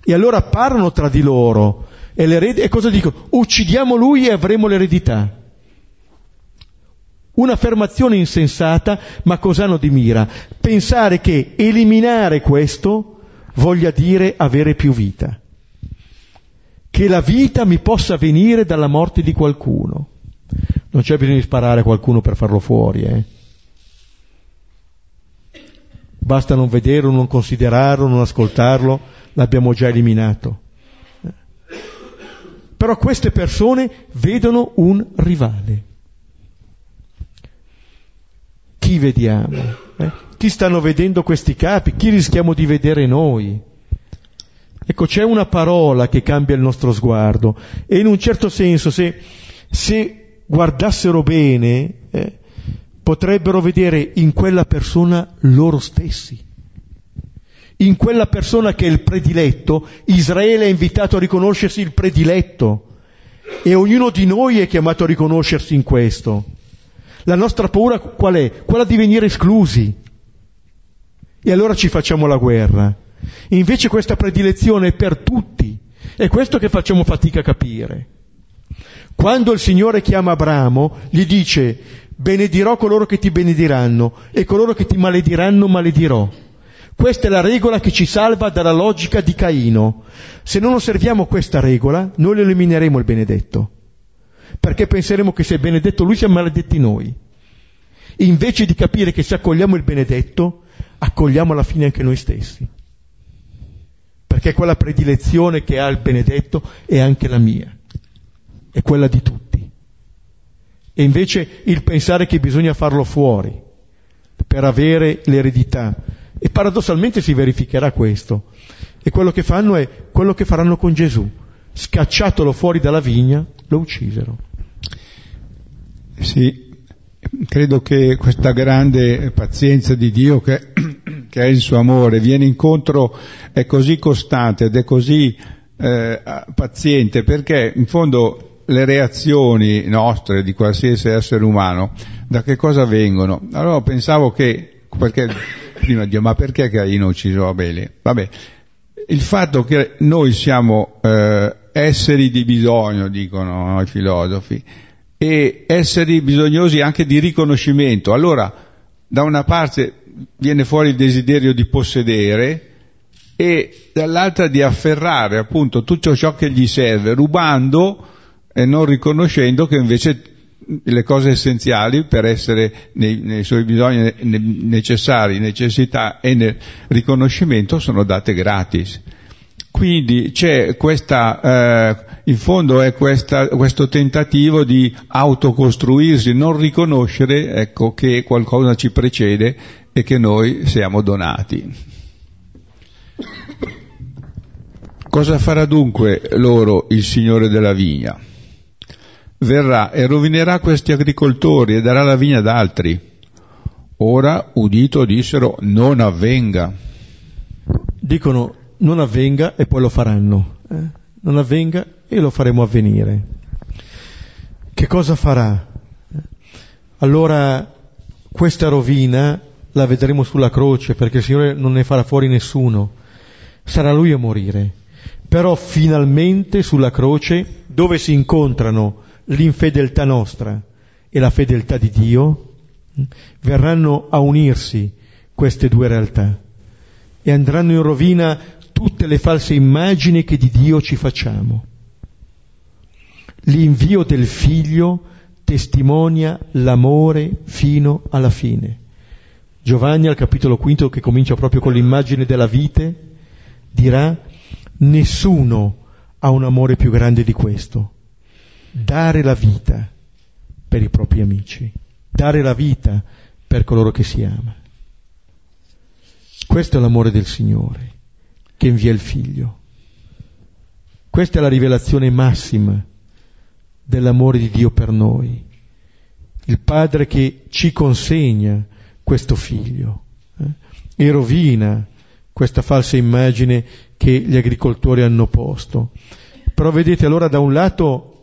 E allora parlano tra di loro e, e cosa dicono? Uccidiamo lui e avremo l'eredità. Un'affermazione insensata, ma cosa hanno di mira? Pensare che eliminare questo voglia dire avere più vita. Che la vita mi possa venire dalla morte di qualcuno. Non c'è bisogno di sparare a qualcuno per farlo fuori, eh? Basta non vederlo, non considerarlo, non ascoltarlo, l'abbiamo già eliminato. Però queste persone vedono un rivale chi vediamo? Eh? Chi stanno vedendo questi capi? Chi rischiamo di vedere noi? Ecco, c'è una parola che cambia il nostro sguardo e in un certo senso se, se guardassero bene, eh, potrebbero vedere in quella persona loro stessi. In quella persona che è il prediletto, Israele è invitato a riconoscersi il prediletto e ognuno di noi è chiamato a riconoscersi in questo. La nostra paura qual è? Quella di venire esclusi. E allora ci facciamo la guerra. Invece questa predilezione è per tutti. È questo che facciamo fatica a capire. Quando il Signore chiama Abramo, gli dice, benedirò coloro che ti benediranno e coloro che ti malediranno maledirò. Questa è la regola che ci salva dalla logica di Caino. Se non osserviamo questa regola, noi elimineremo il benedetto, perché penseremo che se è benedetto lui siamo maledetti noi. Invece di capire che se accogliamo il benedetto, accogliamo alla fine anche noi stessi. Perché quella predilezione che ha il benedetto è anche la mia, è quella di tutti. E invece il pensare che bisogna farlo fuori per avere l'eredità e paradossalmente si verificherà questo. E quello che fanno è quello che faranno con Gesù. Scacciatolo fuori dalla vigna, lo uccisero. Sì, credo che questa grande pazienza di Dio che, che è il suo amore viene incontro, è così costante ed è così eh, paziente perché in fondo le reazioni nostre di qualsiasi essere umano da che cosa vengono? Allora pensavo che, perché prima Dio, ma perché Caino ucciso Abele? Vabbè, il fatto che noi siamo eh, esseri di bisogno, dicono no, i filosofi, e esseri bisognosi anche di riconoscimento. Allora, da una parte viene fuori il desiderio di possedere e dall'altra di afferrare appunto tutto ciò che gli serve, rubando e non riconoscendo che invece le cose essenziali per essere nei, nei suoi bisogni necessari, necessità e nel riconoscimento sono date gratis. Quindi c'è questa, eh, in fondo è questa, questo tentativo di autocostruirsi, non riconoscere ecco, che qualcosa ci precede e che noi siamo donati. Cosa farà dunque loro il Signore della vigna? Verrà e rovinerà questi agricoltori e darà la vigna ad altri. Ora, udito, dissero, non avvenga. Dicono, non avvenga e poi lo faranno. Eh? Non avvenga e lo faremo avvenire. Che cosa farà? Allora, questa rovina la vedremo sulla croce perché il Signore non ne farà fuori nessuno. Sarà Lui a morire. Però finalmente sulla croce, dove si incontrano l'infedeltà nostra e la fedeltà di Dio, verranno a unirsi queste due realtà e andranno in rovina tutte le false immagini che di Dio ci facciamo. L'invio del figlio testimonia l'amore fino alla fine. Giovanni al capitolo quinto che comincia proprio con l'immagine della vite dirà nessuno ha un amore più grande di questo dare la vita per i propri amici, dare la vita per coloro che si ama. Questo è l'amore del Signore che invia il Figlio. Questa è la rivelazione massima dell'amore di Dio per noi. Il Padre che ci consegna questo Figlio eh, e rovina questa falsa immagine che gli agricoltori hanno posto. Però vedete allora da un lato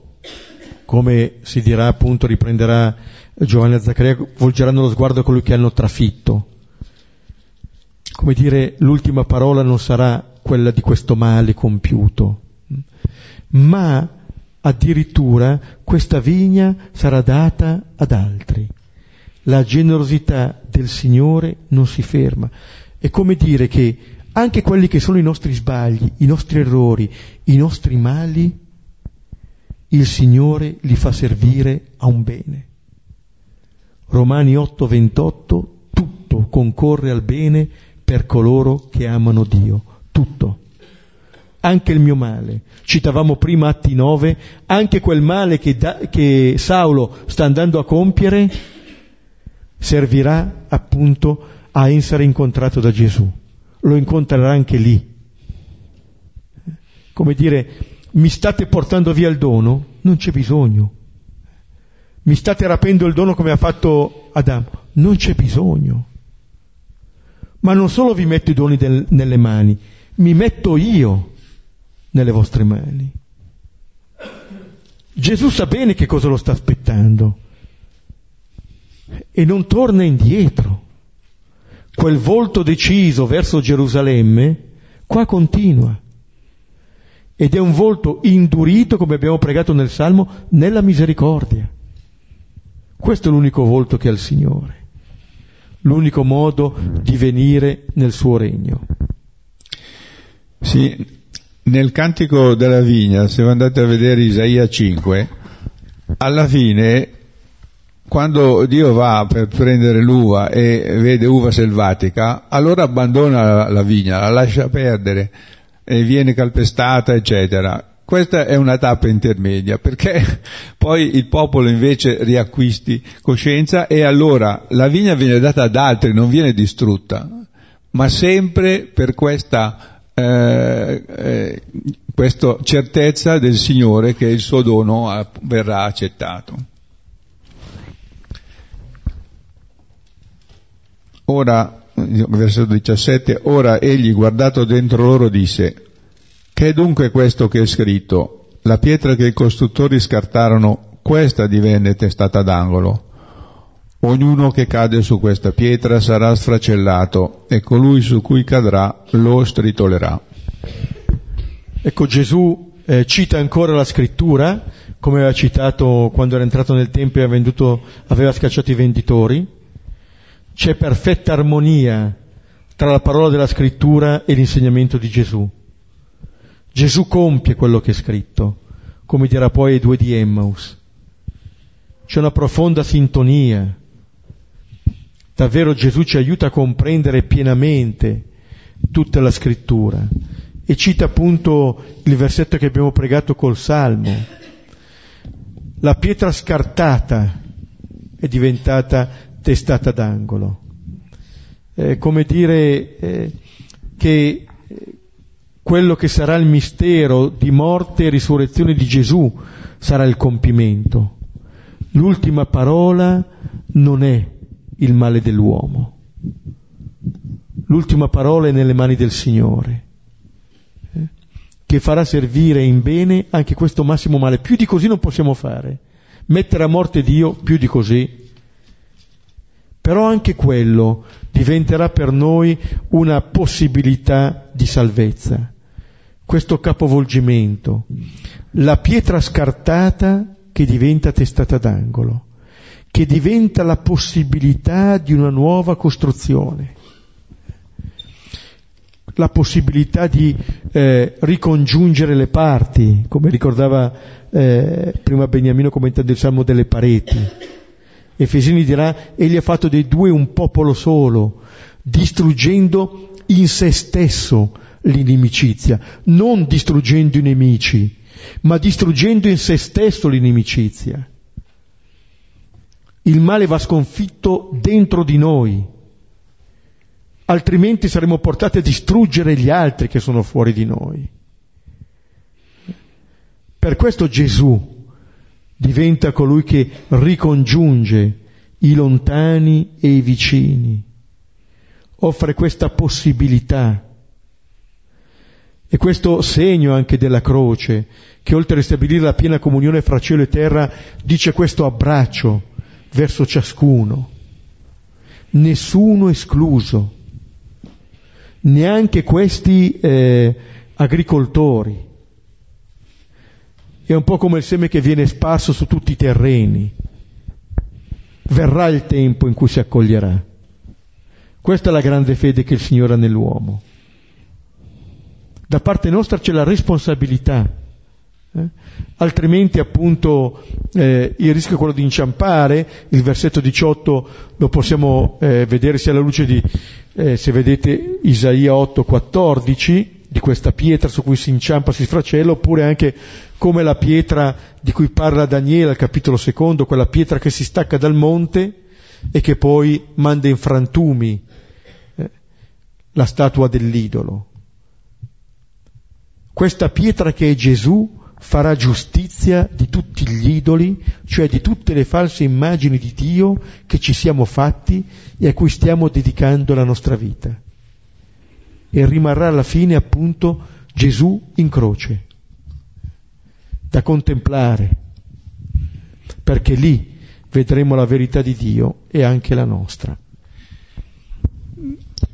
come si dirà appunto, riprenderà Giovanni Zaccaria, volgeranno lo sguardo a colui che hanno trafitto. Come dire, l'ultima parola non sarà quella di questo male compiuto, ma addirittura questa vigna sarà data ad altri. La generosità del Signore non si ferma. È come dire che anche quelli che sono i nostri sbagli, i nostri errori, i nostri mali, il Signore li fa servire a un bene. Romani 8:28, tutto concorre al bene per coloro che amano Dio, tutto. Anche il mio male. Citavamo prima Atti 9, anche quel male che, da, che Saulo sta andando a compiere servirà appunto a essere incontrato da Gesù. Lo incontrerà anche lì. Come dire, mi state portando via il dono? Non c'è bisogno, mi state rapendo il dono come ha fatto Adamo. Non c'è bisogno. Ma non solo vi metto i doni del, nelle mani, mi metto io nelle vostre mani. Gesù sa bene che cosa lo sta aspettando e non torna indietro. Quel volto deciso verso Gerusalemme, qua continua. Ed è un volto indurito, come abbiamo pregato nel Salmo, nella misericordia. Questo è l'unico volto che ha il Signore, l'unico modo di venire nel suo regno. Sì, nel cantico della vigna, se andate a vedere Isaia 5, alla fine, quando Dio va per prendere l'uva e vede uva selvatica, allora abbandona la vigna, la lascia perdere e viene calpestata, eccetera. Questa è una tappa intermedia perché poi il popolo invece riacquisti coscienza e allora la vigna viene data ad altri, non viene distrutta, ma sempre per questa, eh, eh, certezza del Signore che il suo dono verrà accettato. Ora, versetto 17, ora egli guardato dentro loro disse, che è dunque questo che è scritto? La pietra che i costruttori scartarono, questa divenne testata d'angolo. Ognuno che cade su questa pietra sarà sfracellato e colui su cui cadrà lo stritolerà. Ecco Gesù eh, cita ancora la scrittura, come aveva citato quando era entrato nel Tempio e aveva, scacciato i venditori. C'è perfetta armonia tra la parola della scrittura e l'insegnamento di Gesù. Gesù compie quello che è scritto, come dirà poi ai due di Emmaus. C'è una profonda sintonia. Davvero Gesù ci aiuta a comprendere pienamente tutta la scrittura. E cita appunto il versetto che abbiamo pregato col Salmo. La pietra scartata è diventata testata d'angolo. È come dire eh, che quello che sarà il mistero di morte e risurrezione di Gesù sarà il compimento. L'ultima parola non è il male dell'uomo. L'ultima parola è nelle mani del Signore, eh? che farà servire in bene anche questo massimo male. Più di così non possiamo fare. Mettere a morte Dio, più di così. Però anche quello diventerà per noi una possibilità di salvezza questo capovolgimento, la pietra scartata che diventa testata d'angolo, che diventa la possibilità di una nuova costruzione, la possibilità di eh, ricongiungere le parti, come ricordava eh, prima Beniamino commentando il Salmo delle pareti. Efesini dirà, egli ha fatto dei due un popolo solo, distruggendo in se stesso l'inimicizia, non distruggendo i nemici, ma distruggendo in se stesso l'inimicizia. Il male va sconfitto dentro di noi, altrimenti saremo portati a distruggere gli altri che sono fuori di noi. Per questo Gesù diventa colui che ricongiunge i lontani e i vicini, offre questa possibilità. E questo segno anche della croce, che oltre a stabilire la piena comunione fra cielo e terra, dice questo abbraccio verso ciascuno, nessuno escluso, neanche questi eh, agricoltori. È un po' come il seme che viene sparso su tutti i terreni. Verrà il tempo in cui si accoglierà. Questa è la grande fede che il Signore ha nell'uomo da parte nostra c'è la responsabilità, eh? altrimenti appunto eh, il rischio è quello di inciampare, il versetto 18 lo possiamo eh, vedere sia alla luce di, eh, se vedete Isaia 8:14, di questa pietra su cui si inciampa, si sfracella, oppure anche come la pietra di cui parla Daniele al capitolo secondo, quella pietra che si stacca dal monte e che poi manda in frantumi eh, la statua dell'idolo. Questa pietra che è Gesù farà giustizia di tutti gli idoli, cioè di tutte le false immagini di Dio che ci siamo fatti e a cui stiamo dedicando la nostra vita. E rimarrà alla fine appunto Gesù in croce, da contemplare, perché lì vedremo la verità di Dio e anche la nostra.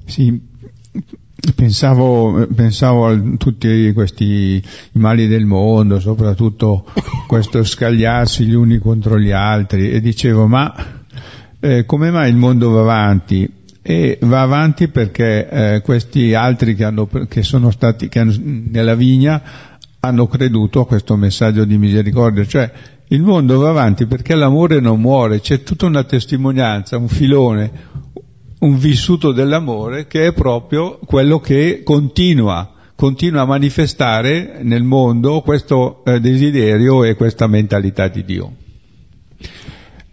Sì, Pensavo, pensavo, a tutti questi mali del mondo, soprattutto questo scagliarsi gli uni contro gli altri e dicevo ma eh, come mai il mondo va avanti? E va avanti perché eh, questi altri che, hanno, che sono stati che hanno, nella vigna hanno creduto a questo messaggio di misericordia, cioè il mondo va avanti perché l'amore non muore, c'è tutta una testimonianza, un filone, un vissuto dell'amore che è proprio quello che continua, continua a manifestare nel mondo questo eh, desiderio e questa mentalità di Dio.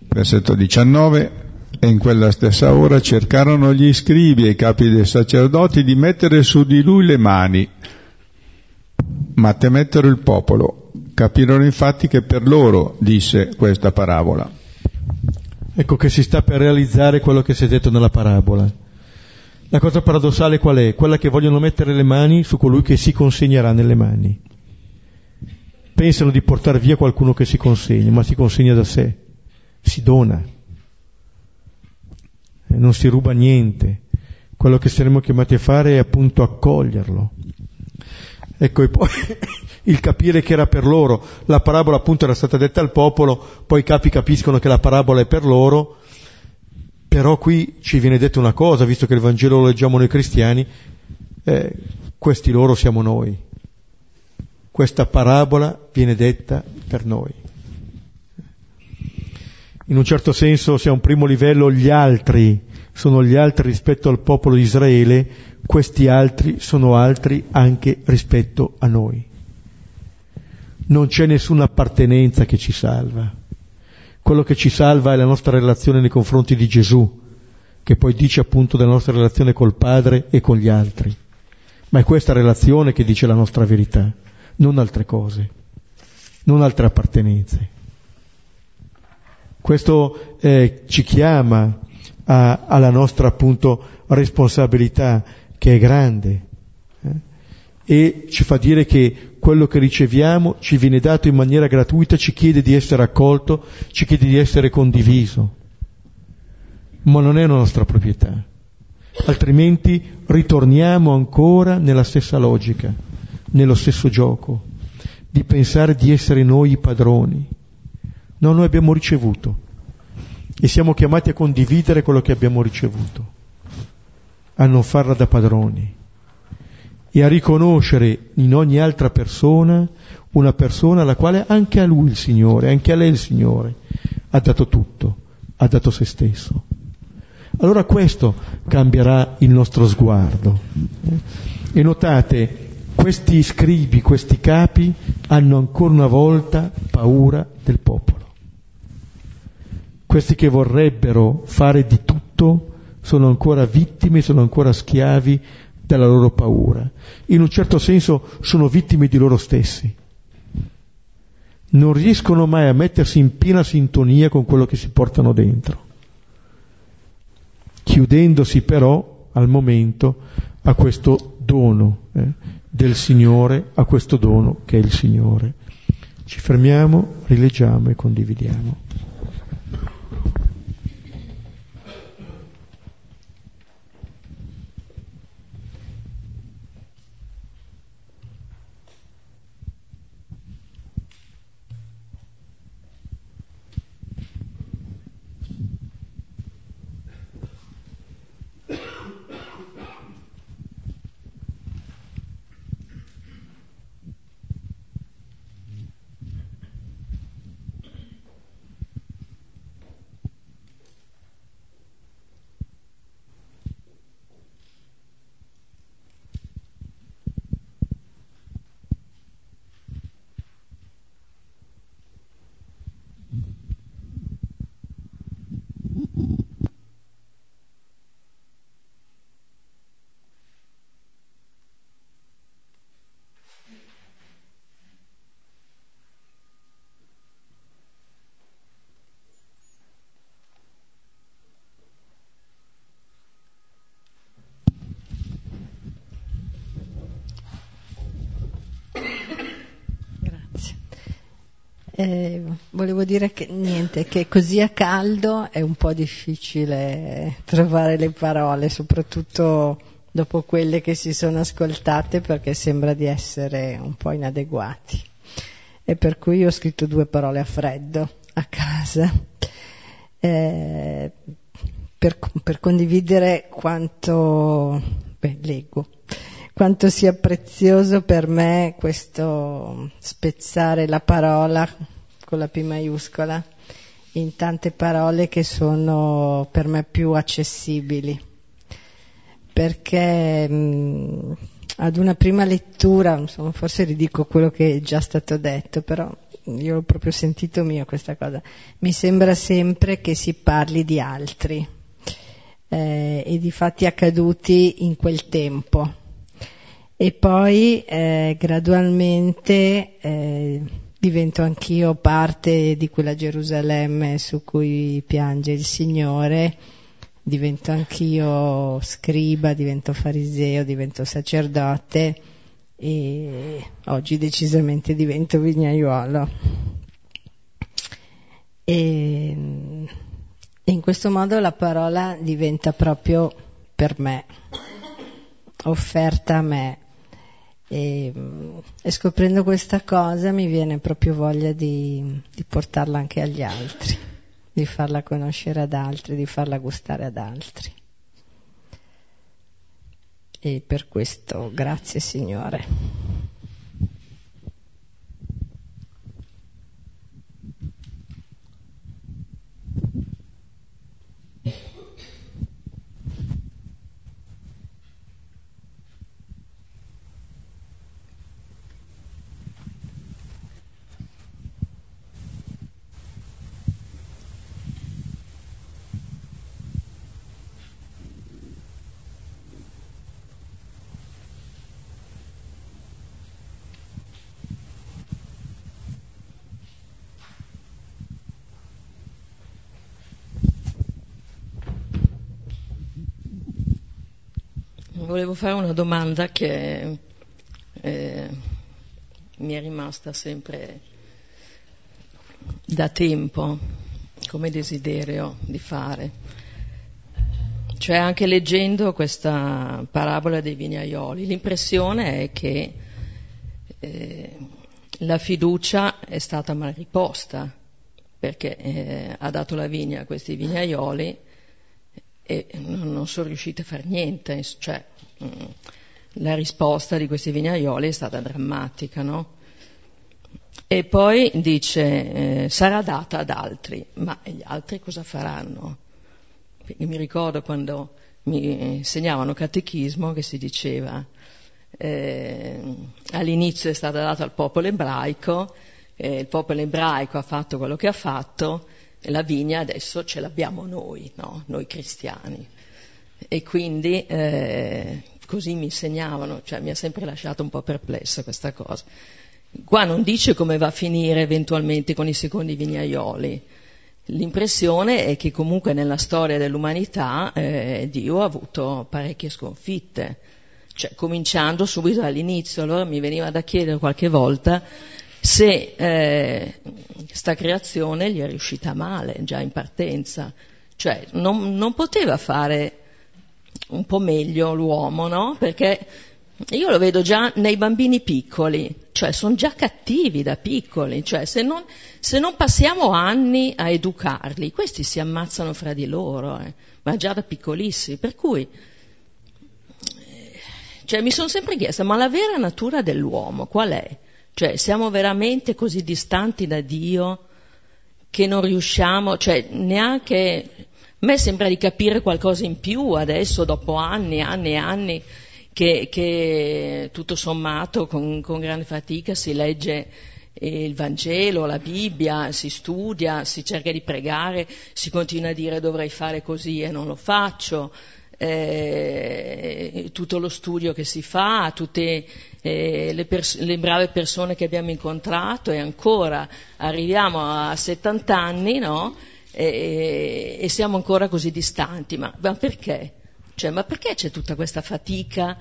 Versetto 19. E in quella stessa ora cercarono gli scribi e i capi dei sacerdoti di mettere su di lui le mani, ma temettero il popolo. Capirono infatti che per loro disse questa parabola. Ecco che si sta per realizzare quello che si è detto nella parabola. La cosa paradossale qual è? Quella che vogliono mettere le mani su colui che si consegnerà nelle mani. Pensano di portare via qualcuno che si consegna, ma si consegna da sé, si dona, non si ruba niente. Quello che saremo chiamati a fare è appunto accoglierlo. Ecco, e poi il capire che era per loro. La parabola appunto era stata detta al popolo, poi i capi capiscono che la parabola è per loro, però qui ci viene detta una cosa, visto che il Vangelo lo leggiamo noi cristiani, eh, questi loro siamo noi. Questa parabola viene detta per noi. In un certo senso, se a un primo livello gli altri sono gli altri rispetto al popolo di Israele, questi altri sono altri anche rispetto a noi non c'è nessuna appartenenza che ci salva. Quello che ci salva è la nostra relazione nei confronti di Gesù, che poi dice appunto della nostra relazione col Padre e con gli altri. Ma è questa relazione che dice la nostra verità, non altre cose, non altre appartenenze. Questo eh, ci chiama a, alla nostra appunto responsabilità che è grande eh? e ci fa dire che quello che riceviamo ci viene dato in maniera gratuita, ci chiede di essere accolto, ci chiede di essere condiviso, ma non è una nostra proprietà. Altrimenti ritorniamo ancora nella stessa logica, nello stesso gioco, di pensare di essere noi i padroni. No, noi abbiamo ricevuto e siamo chiamati a condividere quello che abbiamo ricevuto, a non farla da padroni e a riconoscere in ogni altra persona una persona alla quale anche a lui il Signore, anche a lei il Signore ha dato tutto, ha dato se stesso. Allora questo cambierà il nostro sguardo. E notate, questi scribi, questi capi hanno ancora una volta paura del popolo. Questi che vorrebbero fare di tutto sono ancora vittime, sono ancora schiavi della loro paura. In un certo senso sono vittime di loro stessi. Non riescono mai a mettersi in piena sintonia con quello che si portano dentro, chiudendosi però al momento a questo dono eh, del Signore, a questo dono che è il Signore. Ci fermiamo, rileggiamo e condividiamo. Volevo dire che niente, che così a caldo è un po' difficile trovare le parole, soprattutto dopo quelle che si sono ascoltate perché sembra di essere un po' inadeguati. E per cui ho scritto due parole a freddo a casa eh, per, per condividere quanto, beh, leggo, quanto sia prezioso per me questo spezzare la parola con la P maiuscola in tante parole che sono per me più accessibili. Perché mh, ad una prima lettura, insomma, forse ridico quello che è già stato detto, però io l'ho proprio sentito mio questa cosa, mi sembra sempre che si parli di altri eh, e di fatti accaduti in quel tempo e poi eh, gradualmente eh, divento anch'io parte di quella Gerusalemme su cui piange il Signore, divento anch'io scriba, divento fariseo, divento sacerdote e oggi decisamente divento vignaiuolo. E, e in questo modo la parola diventa proprio per me, offerta a me e, e, scoprendo questa cosa mi viene proprio voglia di, di portarla anche agli altri, di farla conoscere ad altri, di farla gustare ad altri. E per questo grazie Signore. Volevo fare una domanda che eh, mi è rimasta sempre da tempo come desiderio di fare. Cioè anche leggendo questa parabola dei vignaioli, l'impressione è che eh, la fiducia è stata mal riposta perché eh, ha dato la vigna a questi vignaioli e non, non sono riusciti a fare niente, cioè Mm. la risposta di questi vignaioli è stata drammatica, no? E poi dice eh, sarà data ad altri, ma gli altri cosa faranno? Io mi ricordo quando mi insegnavano catechismo che si diceva eh, all'inizio è stata data al popolo ebraico, eh, il popolo ebraico ha fatto quello che ha fatto, la vigna adesso ce l'abbiamo noi, no? noi cristiani. E quindi eh, così mi insegnavano, cioè mi ha sempre lasciato un po' perplessa questa cosa. Qua non dice come va a finire eventualmente con i secondi vignaioli. L'impressione è che comunque nella storia dell'umanità eh, Dio ha avuto parecchie sconfitte, cioè cominciando subito dall'inizio. Allora mi veniva da chiedere qualche volta se eh, creazione gli è riuscita male già in partenza, cioè non, non poteva fare un po' meglio l'uomo, no? Perché io lo vedo già nei bambini piccoli, cioè sono già cattivi da piccoli, cioè se non, se non, passiamo anni a educarli, questi si ammazzano fra di loro, eh, ma già da piccolissimi, per cui eh, cioè, mi sono sempre chiesta, ma la vera natura dell'uomo qual è? Cioè, siamo veramente così distanti da Dio che non riusciamo, cioè neanche a me sembra di capire qualcosa in più adesso, dopo anni, anni e anni, che, che tutto sommato con, con grande fatica si legge il Vangelo, la Bibbia, si studia, si cerca di pregare, si continua a dire dovrei fare così e non lo faccio, eh, tutto lo studio che si fa, tutte eh, le, pers- le, brave persone che abbiamo incontrato e ancora arriviamo a 70 anni, no? e, e siamo ancora così distanti. Ma, ma perché? Cioè, ma perché c'è tutta questa fatica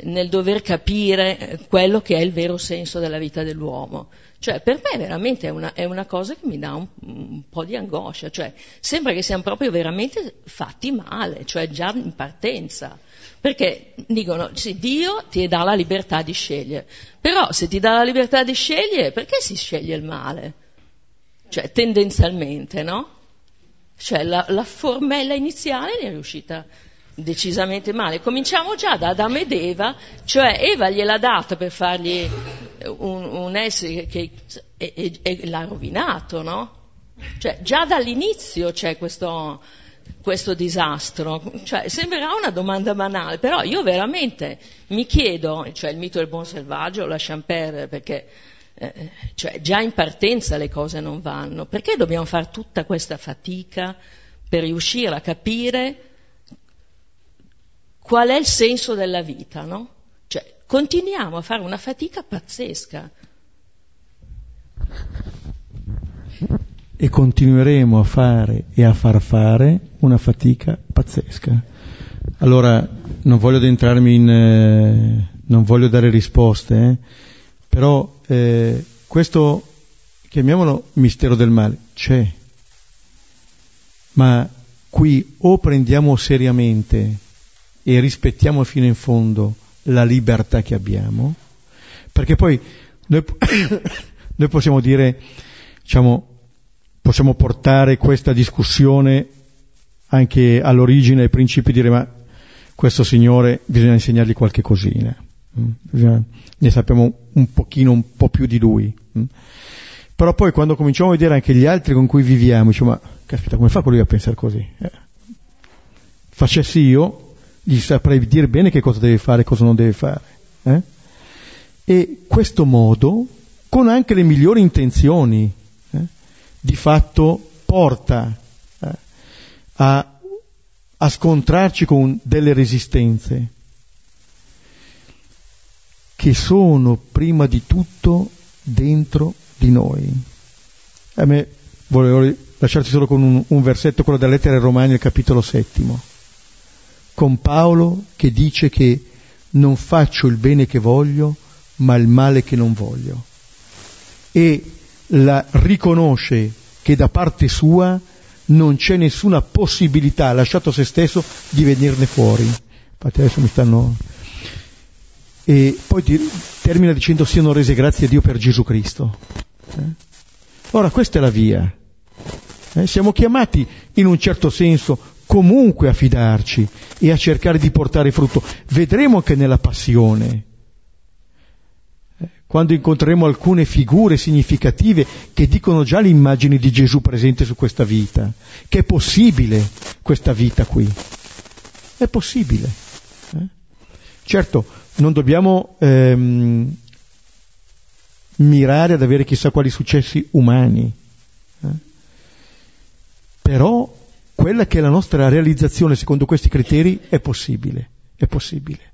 nel dover capire quello che è il vero senso della vita dell'uomo? Cioè, per me veramente è una, è una cosa che mi dà un, un, po' di angoscia, cioè, sembra che siamo proprio veramente fatti male, cioè già in partenza. Perché dicono, sì, Dio ti dà la libertà di scegliere, però se ti dà la libertà di scegliere, perché si sceglie il male? Cioè, tendenzialmente, no? Cioè, la, la formella iniziale è riuscita decisamente male. Cominciamo già da Adamo ed Eva, cioè Eva gliel'ha data per fargli un, un essere che, che e, e, l'ha rovinato, no? Cioè già dall'inizio c'è questo, questo disastro. Cioè, sembrerà una domanda banale, però io veramente mi chiedo, cioè il mito del buon selvaggio lasciamo perdere perché eh, cioè, già in partenza le cose non vanno, perché dobbiamo fare tutta questa fatica per riuscire a capire qual è il senso della vita, no? Cioè, continuiamo a fare una fatica pazzesca. E continueremo a fare e a far fare una fatica pazzesca. Allora, non voglio addentrarmi in... Eh, non voglio dare risposte, eh, però eh, questo, chiamiamolo mistero del male, c'è. Ma qui o prendiamo seriamente e rispettiamo fino in fondo la libertà che abbiamo, perché poi noi, noi possiamo dire, diciamo, possiamo portare questa discussione anche all'origine, ai principi, dire ma questo Signore bisogna insegnargli qualche cosina, mm? bisogna, ne sappiamo un pochino, un po' più di Lui. Mm? Però poi quando cominciamo a vedere anche gli altri con cui viviamo, diciamo, ma caspita, come fa quello a pensare così? Eh. Facessi io, gli saprei dire bene che cosa deve fare e cosa non deve fare. Eh? E questo modo, con anche le migliori intenzioni, eh, di fatto porta eh, a, a scontrarci con delle resistenze che sono prima di tutto dentro di noi. A me volevo lasciarci solo con un, un versetto, quello della lettera ai Romani, al capitolo settimo con Paolo che dice che non faccio il bene che voglio, ma il male che non voglio. E la riconosce che da parte sua non c'è nessuna possibilità, lasciato se stesso, di venirne fuori. Infatti adesso mi stanno... E poi termina dicendo siano rese grazie a Dio per Gesù Cristo. Eh? Ora questa è la via. Eh? Siamo chiamati in un certo senso comunque a fidarci e a cercare di portare frutto. Vedremo che nella passione, eh, quando incontreremo alcune figure significative che dicono già l'immagine di Gesù presente su questa vita, che è possibile questa vita qui. È possibile. Eh? Certo, non dobbiamo ehm, mirare ad avere chissà quali successi umani, eh? però quella che è la nostra realizzazione secondo questi criteri è possibile, è possibile.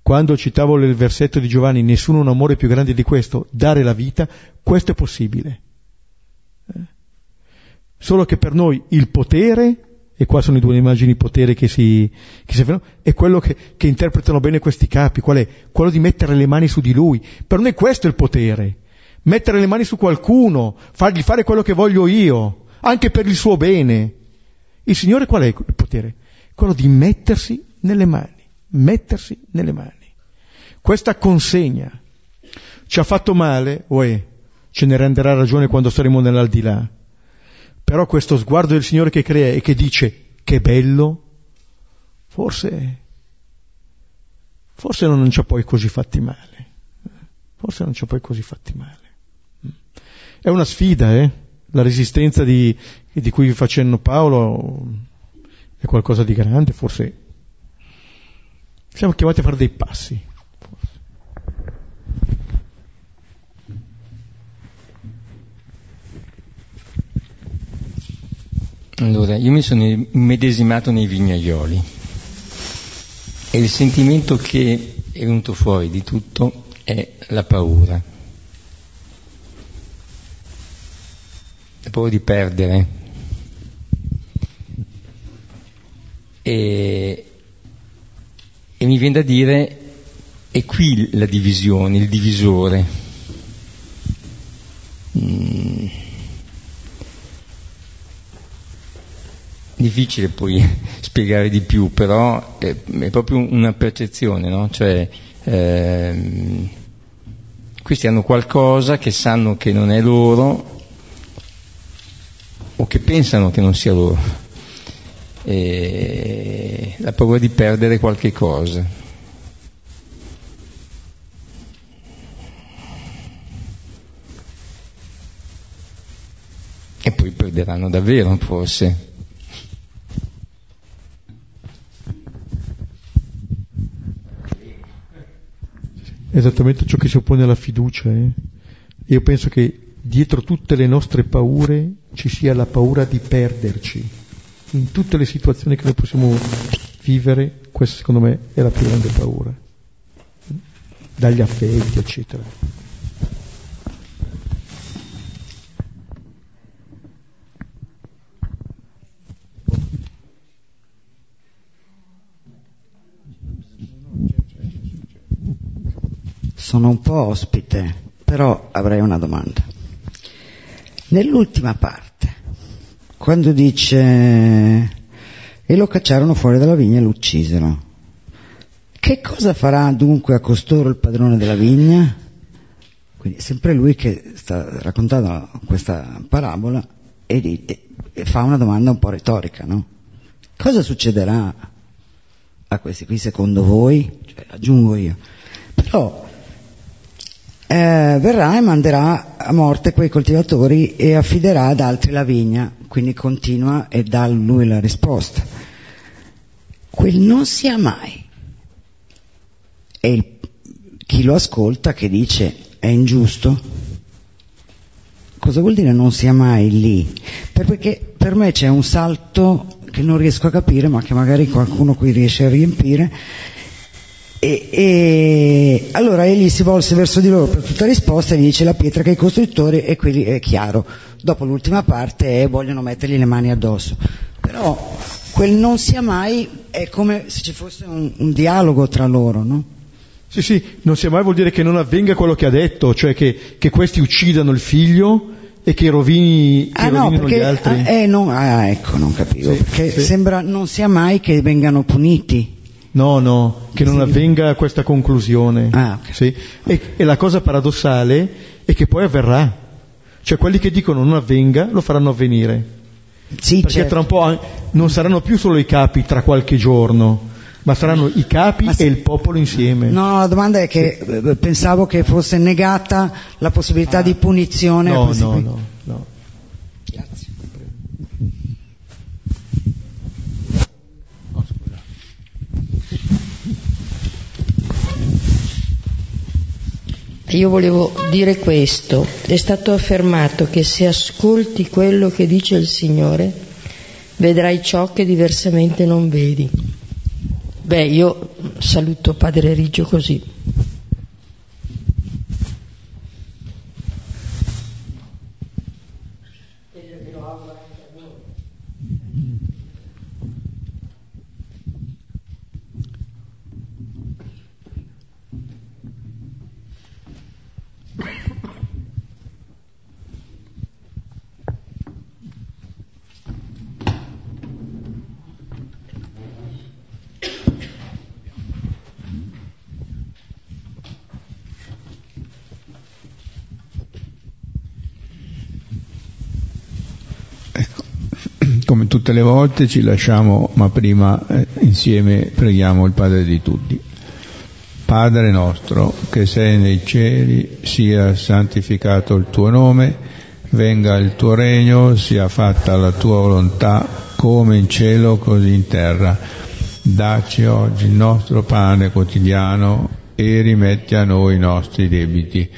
Quando citavo il versetto di Giovanni, nessuno ha un amore più grande di questo, dare la vita, questo è possibile. Eh? Solo che per noi il potere, e qua sono le due immagini potere che si, che si è quello che, che interpretano bene questi capi, qual è? Quello di mettere le mani su di lui. Per noi questo è il potere. Mettere le mani su qualcuno, fargli fare quello che voglio io anche per il suo bene. Il Signore qual è il potere? Quello di mettersi nelle mani, mettersi nelle mani. Questa consegna ci ha fatto male, uè, ce ne renderà ragione quando saremo nell'aldilà. Però questo sguardo del Signore che crea e che dice che bello, forse, forse non ci ha poi così fatti male. Forse non ci ha poi così fatti male. È una sfida, eh? La resistenza di, di cui vi facendo Paolo è qualcosa di grande, forse siamo chiamati a fare dei passi. Allora, io mi sono immedesimato nei vignaioli e il sentimento che è venuto fuori di tutto è la paura. La paura di perdere. E, e mi viene da dire, è qui la divisione, il divisore. mm, difficile poi spiegare di più, però è, è proprio una percezione, no? Cioè, ehm, questi hanno qualcosa che sanno che non è loro o che pensano che non sia loro. E la paura di perdere qualche cosa. E poi perderanno davvero, forse. esattamente ciò che si oppone alla fiducia. Eh? Io penso che dietro tutte le nostre paure ci sia la paura di perderci. In tutte le situazioni che noi possiamo vivere, questa secondo me è la più grande paura. Dagli affetti, eccetera. sono un po' ospite, però avrei una domanda. Nell'ultima parte, quando dice e lo cacciarono fuori dalla vigna e lo uccisero, che cosa farà dunque a costoro il padrone della vigna? Quindi sempre lui che sta raccontando questa parabola e, e, e fa una domanda un po' retorica, no? Cosa succederà a questi qui secondo voi? Cioè, aggiungo io. Però eh, verrà e manderà a morte quei coltivatori e affiderà ad altri la vigna, quindi continua e dà a lui la risposta. Quel non sia mai. E il, chi lo ascolta che dice è ingiusto? Cosa vuol dire non sia mai lì? Perché per me c'è un salto che non riesco a capire, ma che magari qualcuno qui riesce a riempire, e, e, allora egli si volse verso di loro per tutta risposta e gli dice la pietra che i costruttori e quelli è chiaro. Dopo l'ultima parte è vogliono mettergli le mani addosso. Però quel non sia mai è come se ci fosse un, un dialogo tra loro, no? Sì, sì, non sia mai vuol dire che non avvenga quello che ha detto, cioè che, che questi uccidano il figlio e che rovini, che ah, no, perché, gli altri. Ah, eh, non, ah, ecco, non capivo, sì, perché sì. sembra non sia mai che vengano puniti. No, no, che non avvenga questa conclusione. Ah, okay. sì? e, e, la cosa paradossale è che poi avverrà. Cioè quelli che dicono non avvenga lo faranno avvenire. Sì, Perché certo. tra un po' non saranno più solo i capi tra qualche giorno, ma saranno i capi ma e il popolo insieme. No, la domanda è che sì. Eh, pensavo che fosse negata la possibilità ah. di punizione. No, no, no, no. Io volevo dire questo, è stato affermato che se ascolti quello che dice il Signore, vedrai ciò che diversamente non vedi. Beh, io saluto Padre Riggio così. come tutte le volte ci lasciamo, ma prima eh, insieme preghiamo il Padre di tutti. Padre nostro che sei nei cieli, sia santificato il tuo nome, venga il tuo regno, sia fatta la tua volontà, come in cielo così in terra. Dacci oggi il nostro pane quotidiano e rimetti a noi i nostri debiti,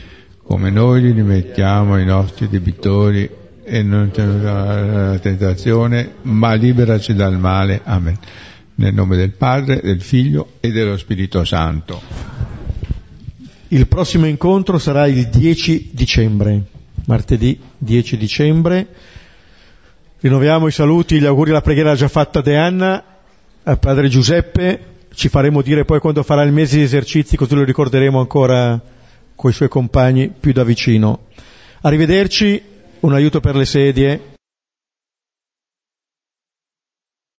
come noi li rimettiamo ai nostri debitori e non c'è la tentazione, ma liberaci dal male. Amen. Nel nome del Padre, del Figlio e dello Spirito Santo. Il prossimo incontro sarà il 10 dicembre, martedì 10 dicembre. Rinnoviamo i saluti, gli auguri, la preghiera già fatta da Anna, a Padre Giuseppe. Ci faremo dire poi quando farà il mese di esercizi, così lo ricorderemo ancora con i suoi compagni più da vicino. Arrivederci, un aiuto per le sedie.